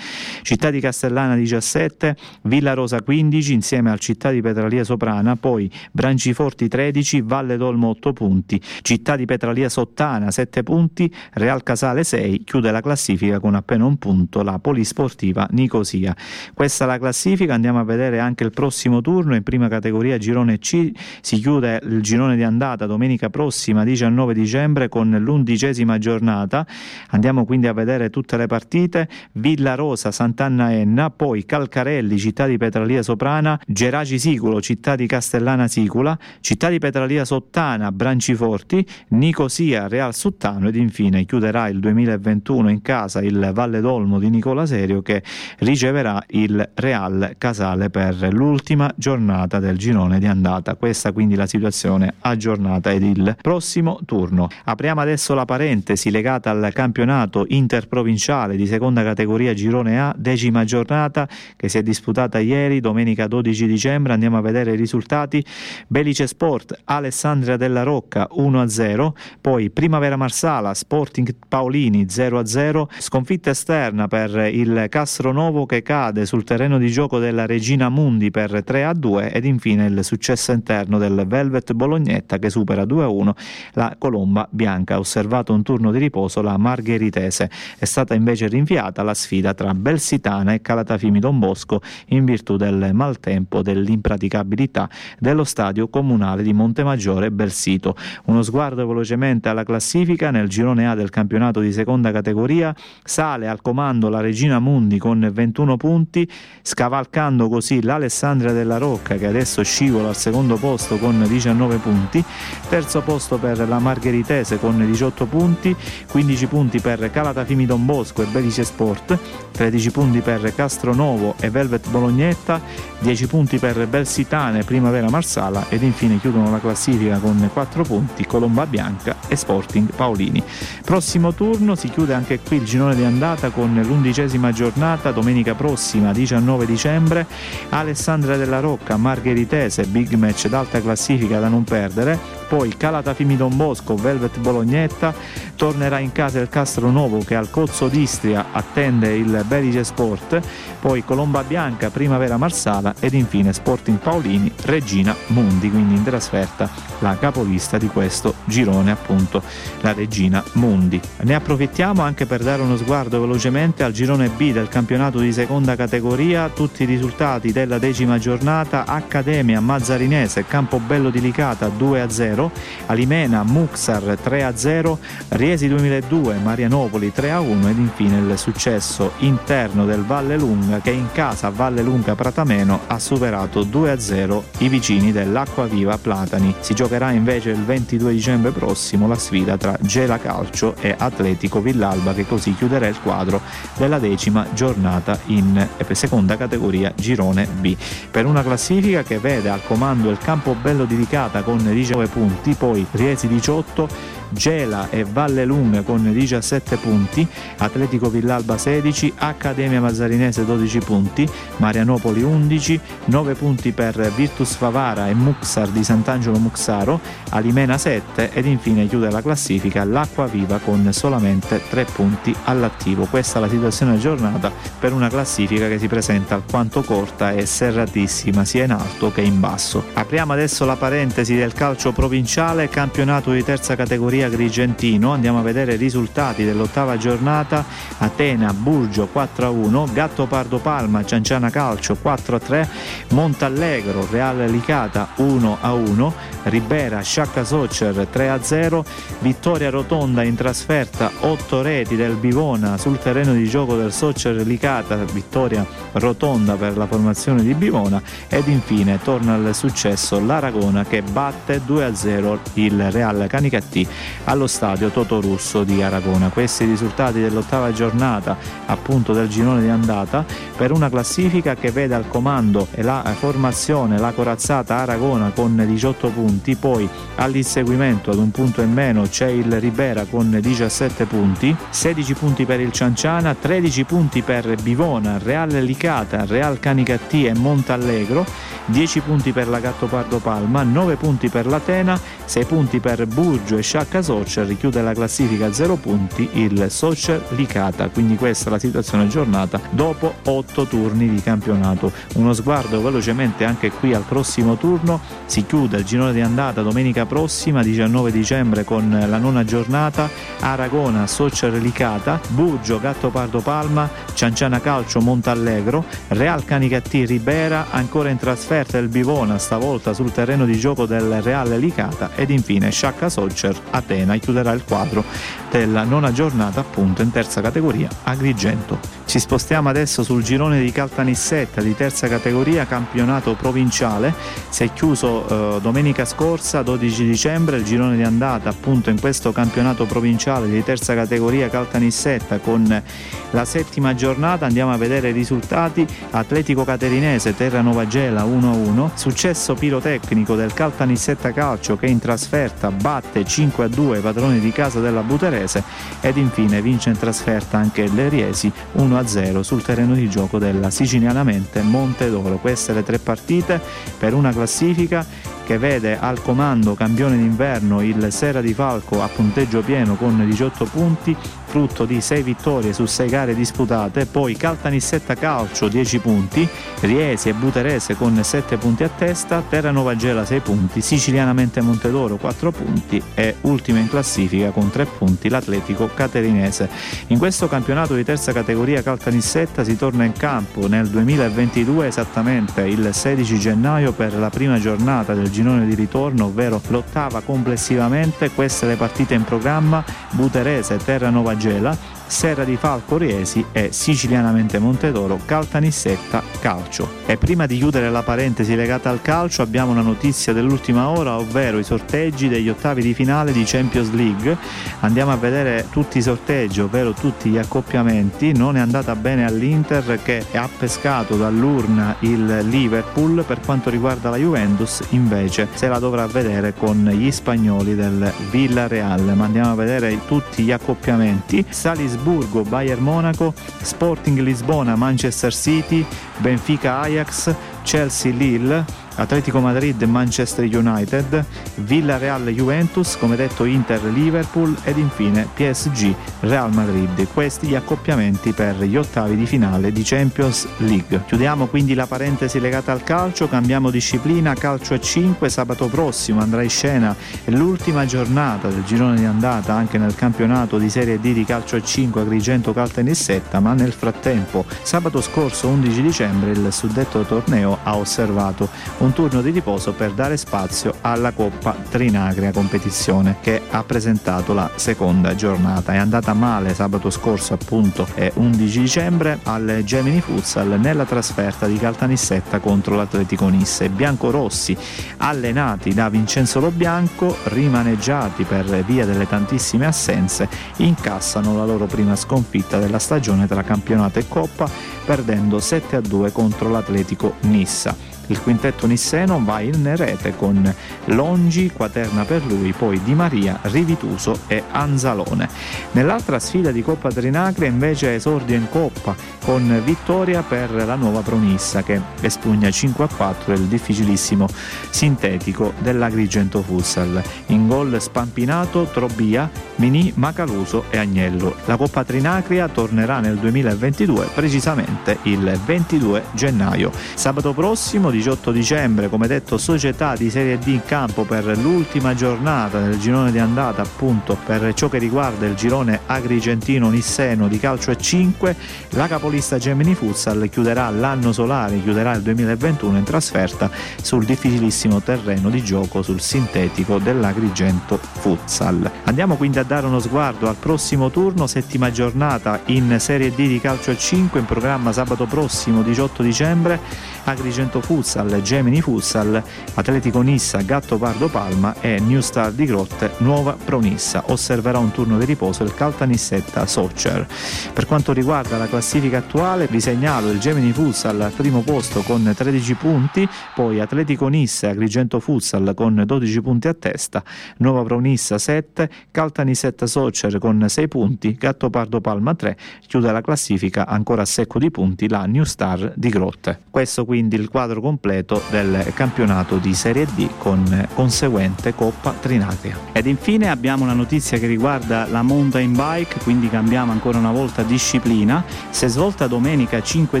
Città di Castellana 17, Villa Rosa 15 insieme al Città di Petralia Soprana, poi Branciforti 13, Valle d'Olmo 8 punti, Città di Petralia Sottana 7 punti, Real Casale 6, chiude la classifica con appena un punto la Polisportiva Nicosia. Questa è la classifica, andiamo a vedere anche il prossimo turno in prima categoria girone C, si chiude il girone di andata domenica prossima 19 dicembre con l'undicesima giornata. Andiamo quindi a vedere tutte le partite. Villa Rosa, Sant'Anna Enna, poi Calcarelli, città di Petralia Soprana, Geraci Siculo, città di Castellana Sicula, città di Petralia Sottana, Branciforti, Nicosia, Real Suttano ed infine chiuderà il 2021 in casa il Valle d'Olmo di Nicola Serio che riceverà il Real Casale per l'ultima giornata del girone di andata. Questa quindi la situazione aggiornata ed il prossimo turno. Apriamo adesso la parentesi legata al campionato interprovinciale di seconda categoria Girone A, decima giornata che si è disputata ieri, domenica 12 dicembre. Andiamo a vedere i risultati. Belice Sport, Alessandria della Rocca 1-0, poi Primavera Marsala, Sporting Paolini 0-0, sconfitta esterna per il Castronovo che cade sul terreno di gioco della Regina Mundi per 3-2 ed infine il successo interno del Velvet Bolognetta che supera 2-1 la colomba bianca. Ha osservato un turno di riposo la Margheritese. È stata invece rinviata la sfida tra Belsitana e Calatafimi Don Bosco in virtù del maltempo dell'impraticabilità dello stadio comunale di Montemaggiore Belsito. Uno sguardo velocemente alla classifica nel girone A del campionato di seconda categoria sale al comando la Regina Mundi con 21 punti, scavalcando così l'Alessandria della Rocca che adesso scivola al secondo posto con 19 punti, terzo posto per la Margheritese con 18 punti, 15 punti per Calatafimi Don Bosco e Belice Sport, 13 punti per Castronovo e Velvet Bolognetta, 10 punti per Belsitane, Primavera Marsala ed infine chiudono la classifica con 4 punti Colomba Bianca e Sporting Paolini. Prossimo turno si chiude anche qui il girone di andata con l'undicesima giornata domenica prossima 19 dicembre Alessandra della Rocca, Margheritese, big match d'alta classifica da non perdere, poi Calatafimi Don Bosco, Velvet Bolognetta, tornerà in casa il Castro Novo che al Cozzo d'Istria attende il Belice Sport, poi Colomba Bianca, Primavera Marsala ed infine Sporting Paolini, Regina Mundi, quindi in trasferta la capolista di questo girone appunto la Regina Mundi. Ne approfittiamo anche per dare uno sguardo velocemente al girone B del campionato di seconda categoria, tutti i risultati della decima giornata, Accademia Catania Mazzarinese Campobello di Licata 2-0, Alimena Muxar 3-0, Riesi 2002 Marianopoli 3-1 ed infine il successo interno del Valle Lunga che in casa Valle Lunga Pratameno ha superato 2-0 i vicini dell'Acqua Viva Platani. Si giocherà invece il 22 dicembre prossimo la sfida tra Gela Calcio e Atletico Villalba che così chiuderà il quadro della decima giornata in eh, seconda categoria girone B. Per una classifica che vede al comando il Campobello di Licata con 19 punti, poi Riesi 18, Gela e Valle Lunga con 17 punti, Atletico Villalba 16, Accademia Mazzarinese 12 punti, Marianopoli 11, 9 punti per Virtus Favara e Muxar di Sant'Angelo Muxaro, Alimena 7 ed infine chiude la classifica l'Acqua Viva con solamente 3 punti all'attivo. Questa è la situazione aggiornata per una classifica che si presenta alquanto corta e serratissima sia in alto che in basso. Apriamo adesso la parentesi del calcio provinciale, campionato di terza categoria Maria Agrigentino. Andiamo a vedere i risultati dell'ottava giornata. Atena, Burgio 4-1, Gatto Pardo Palma, Cianciana Calcio 4-3, Montallegro, Reale Licata 1-1, Ribera, Sciacca Socer 3-0, Vittoria Rotonda in trasferta 8 reti del Bivona. Sul terreno di gioco del Socer Licata, vittoria rotonda per la formazione di Bivona. Ed infine torna al successo l'Aragona che batte 2-0 il Real Canicattì allo stadio Toto Russo di Aragona. Questi risultati dell'ottava giornata appunto del girone di andata per una classifica che vede al comando la formazione, la corazzata Aragona con 18 punti, poi all'inseguimento ad un punto in meno c'è il Ribera con 17 punti, 16 punti per il Cianciana, 13 punti per Bivona, Real Licata, Real Canicattì e Montallegro, 10 punti per la Gattopardo Palma, 9 punti per l'Atena, 6 punti per Burgio e Sciacca Socer richiude la classifica a 0 punti il Socer Licata, quindi questa è la situazione aggiornata dopo 8 turni di campionato. Uno sguardo velocemente anche qui al prossimo turno, si chiude il girone di andata domenica prossima 19 dicembre con la nona giornata. Aragona Socer Licata, Burgio Gatto Pardo Palma, Cianciana Calcio Montallegro, Real Canicattì Ribera, ancora in trasferta il Bivona stavolta sul terreno di gioco del Real Licata ed infine Sciacca Socer a Atena chiuderà il quadro della nona giornata appunto in terza categoria Agrigento. Ci spostiamo adesso sul girone di Caltanissetta di terza categoria campionato provinciale, si è chiuso eh, domenica scorsa 12 dicembre il girone di andata appunto in questo campionato provinciale di terza categoria Caltanissetta con la settima giornata. Andiamo a vedere i risultati. Atletico Caterinese Terra Nova Gela 1-1 successo pirotecnico del Caltanissetta Calcio che in trasferta batte 5-2 2 padroni di casa della Buterese ed infine vince in trasferta anche il Riesi 1-0 sul terreno di gioco della sicilianamente Monte d'Oro. Queste le tre partite per una classifica che vede al comando campione d'inverno il Sera di Falco a punteggio pieno con 18 punti, frutto di 6 vittorie su 6 gare disputate, poi Caltanissetta Calcio 10 punti, Riesi e Buterese con 7 punti a testa, Terranova Gela 6 punti, Sicilianamente Montedoro 4 punti e ultima in classifica con 3 punti l'Atletico Caterinese. In questo campionato di terza categoria Caltanissetta si torna in campo nel 2022 esattamente il 16 gennaio per la prima giornata del girone di ritorno, ovvero l'ottava complessivamente, queste le partite in programma, Buterese, Terra Nova Gela, Serra di Falco Riesi e sicilianamente Montedoro Caltanissetta Calcio. E prima di chiudere la parentesi legata al calcio abbiamo una notizia dell'ultima ora, ovvero i sorteggi degli ottavi di finale di Champions League. Andiamo a vedere tutti i sorteggi, ovvero tutti gli accoppiamenti. Non è andata bene all'Inter che ha pescato dall'urna il Liverpool, per quanto riguarda la Juventus invece se la dovrà vedere con gli spagnoli del Villarreal. Ma andiamo a vedere tutti gli accoppiamenti. Salis Salisburgo, Bayern Monaco, Sporting Lisbona, Manchester City, Benfica Ajax, Chelsea Lille, Atletico Madrid Manchester United, Villarreal Juventus, come detto Inter Liverpool ed infine PSG Real Madrid. Questi gli accoppiamenti per gli ottavi di finale di Champions League. Chiudiamo quindi la parentesi legata al calcio, cambiamo disciplina, calcio a 5, sabato prossimo andrà in scena l'ultima giornata del girone di andata anche nel campionato di Serie D di calcio a 5 Agrigento Caltanissetta, ma nel frattempo sabato scorso 11 dicembre il suddetto torneo ha osservato un un turno di riposo per dare spazio alla Coppa Trinagria competizione che ha presentato la seconda giornata. È andata male sabato scorso appunto 11 dicembre al Gemini Futsal nella trasferta di Caltanissetta contro l'Atletico Nisse. Biancorossi allenati da Vincenzo Lo Bianco, rimaneggiati per via delle tantissime assenze, incassano la loro prima sconfitta della stagione tra campionato e Coppa perdendo 7 a 2 contro l'Atletico Nissa. Il quintetto nisseno va in rete con Longi, Quaterna per lui, poi Di Maria, Rivituso e Anzalone. Nell'altra sfida di Coppa Trinacria invece esordio in Coppa con vittoria per la nuova Pronissa che espugna 5 a 4 il difficilissimo sintetico dell'Agrigento Futsal. In gol Spampinato, Trobia, Mini, Macaluso e Agnello. La Coppa Trinacria tornerà nel 2022, precisamente il 22 gennaio. Sabato prossimo 18 dicembre, come detto, società di Serie D in campo per l'ultima giornata del girone di andata, appunto per ciò che riguarda il girone agrigentino-nisseno di calcio a 5. La capolista Gemini Futsal chiuderà l'anno solare, chiuderà il 2021 in trasferta sul difficilissimo terreno di gioco sul sintetico dell'Agrigento Futsal. Andiamo quindi a dare uno sguardo al prossimo turno, settima giornata in Serie D di calcio a 5 in programma sabato prossimo 18 dicembre Agrigento Futsal, Gemini Futsal, Atletico Nissa, Gatto Pardo Palma e New Star di Grotte, Nuova Pronissa. Osserverà un turno di riposo il Caltanissetta Soccer. Per quanto riguarda la classifica attuale, vi segnalo il Gemini Futsal al primo posto con 13 punti, poi Atletico Nissa e Agrigento Futsal con 12 punti a testa, Nuova Pronissa 7, Caltanissetta Soccer con 6 punti, Gatto Pardo Palma 3, chiude la classifica ancora a secco di punti la New Star di Grotte. Questo quindi quindi il quadro completo del campionato di Serie D con conseguente Coppa Trinacria. Ed infine abbiamo una notizia che riguarda la mountain bike, quindi cambiamo ancora una volta disciplina. Si è svolta domenica 5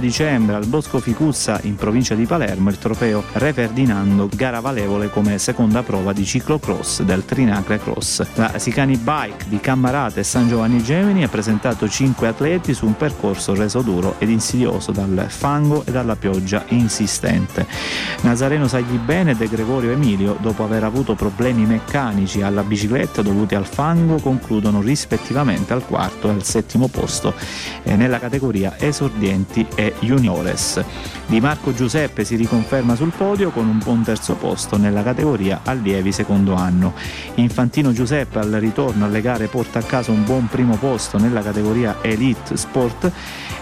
dicembre al Bosco Ficuzza in provincia di Palermo il trofeo Re Ferdinando, gara valevole come seconda prova di ciclocross del Trinacria Cross. La Sicani Bike di Cammarate e San Giovanni Gemini ha presentato 5 atleti su un percorso reso duro ed insidioso dal fango e dalla pioggia in insistente. Nazareno Sagli Bene e De Gregorio Emilio, dopo aver avuto problemi meccanici alla bicicletta dovuti al fango, concludono rispettivamente al quarto e al settimo posto eh, nella categoria esordienti e juniores. Di Marco Giuseppe si riconferma sul podio con un buon terzo posto nella categoria allievi secondo anno. Infantino Giuseppe al ritorno alle gare porta a casa un buon primo posto nella categoria Elite Sport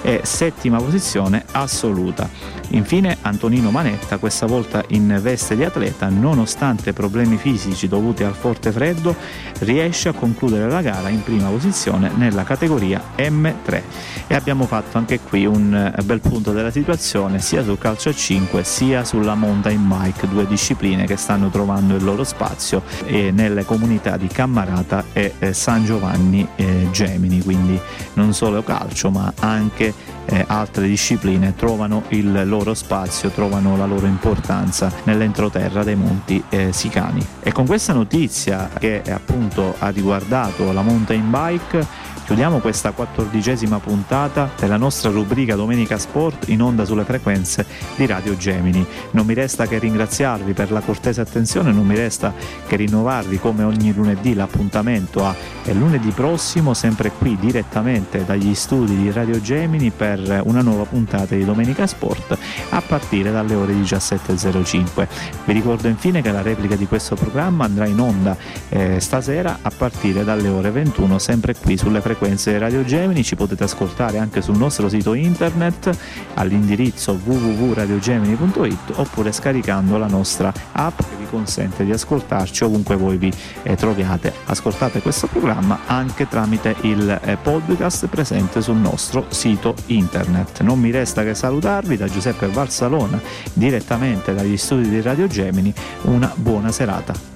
e settima posizione assoluta. Infine Antonino Manetta, questa volta in veste di atleta, nonostante problemi fisici dovuti al forte freddo, riesce a concludere la gara in prima posizione nella categoria M3. E abbiamo fatto anche qui un eh, bel punto della situazione sia sul calcio a 5 sia sulla mountain bike, due discipline che stanno trovando il loro spazio nelle comunità di Cammarata e eh, San Giovanni eh, Gemini, quindi non solo calcio ma anche eh, altre discipline trovano il loro spazio, trovano la loro importanza nell'entroterra dei monti eh, sicani. E con questa notizia che appunto ha riguardato la mountain bike Chiudiamo questa quattordicesima puntata della nostra rubrica Domenica Sport in onda sulle frequenze di Radio Gemini. Non mi resta che ringraziarvi per la cortese attenzione, non mi resta che rinnovarvi come ogni lunedì l'appuntamento a lunedì prossimo, sempre qui direttamente dagli studi di Radio Gemini per una nuova puntata di Domenica Sport a partire dalle ore 17.05. Vi ricordo infine che la replica di questo programma andrà in onda eh, stasera a partire dalle ore 21 sempre qui sulle frequenze frequenze Radio Gemini, ci potete ascoltare anche sul nostro sito internet all'indirizzo www.radiogemini.it oppure scaricando la nostra app che vi consente di ascoltarci ovunque voi vi eh, troviate. Ascoltate questo programma anche tramite il eh, podcast presente sul nostro sito internet. Non mi resta che salutarvi da Giuseppe Valsalona direttamente dagli studi di Radio Gemini. Una buona serata.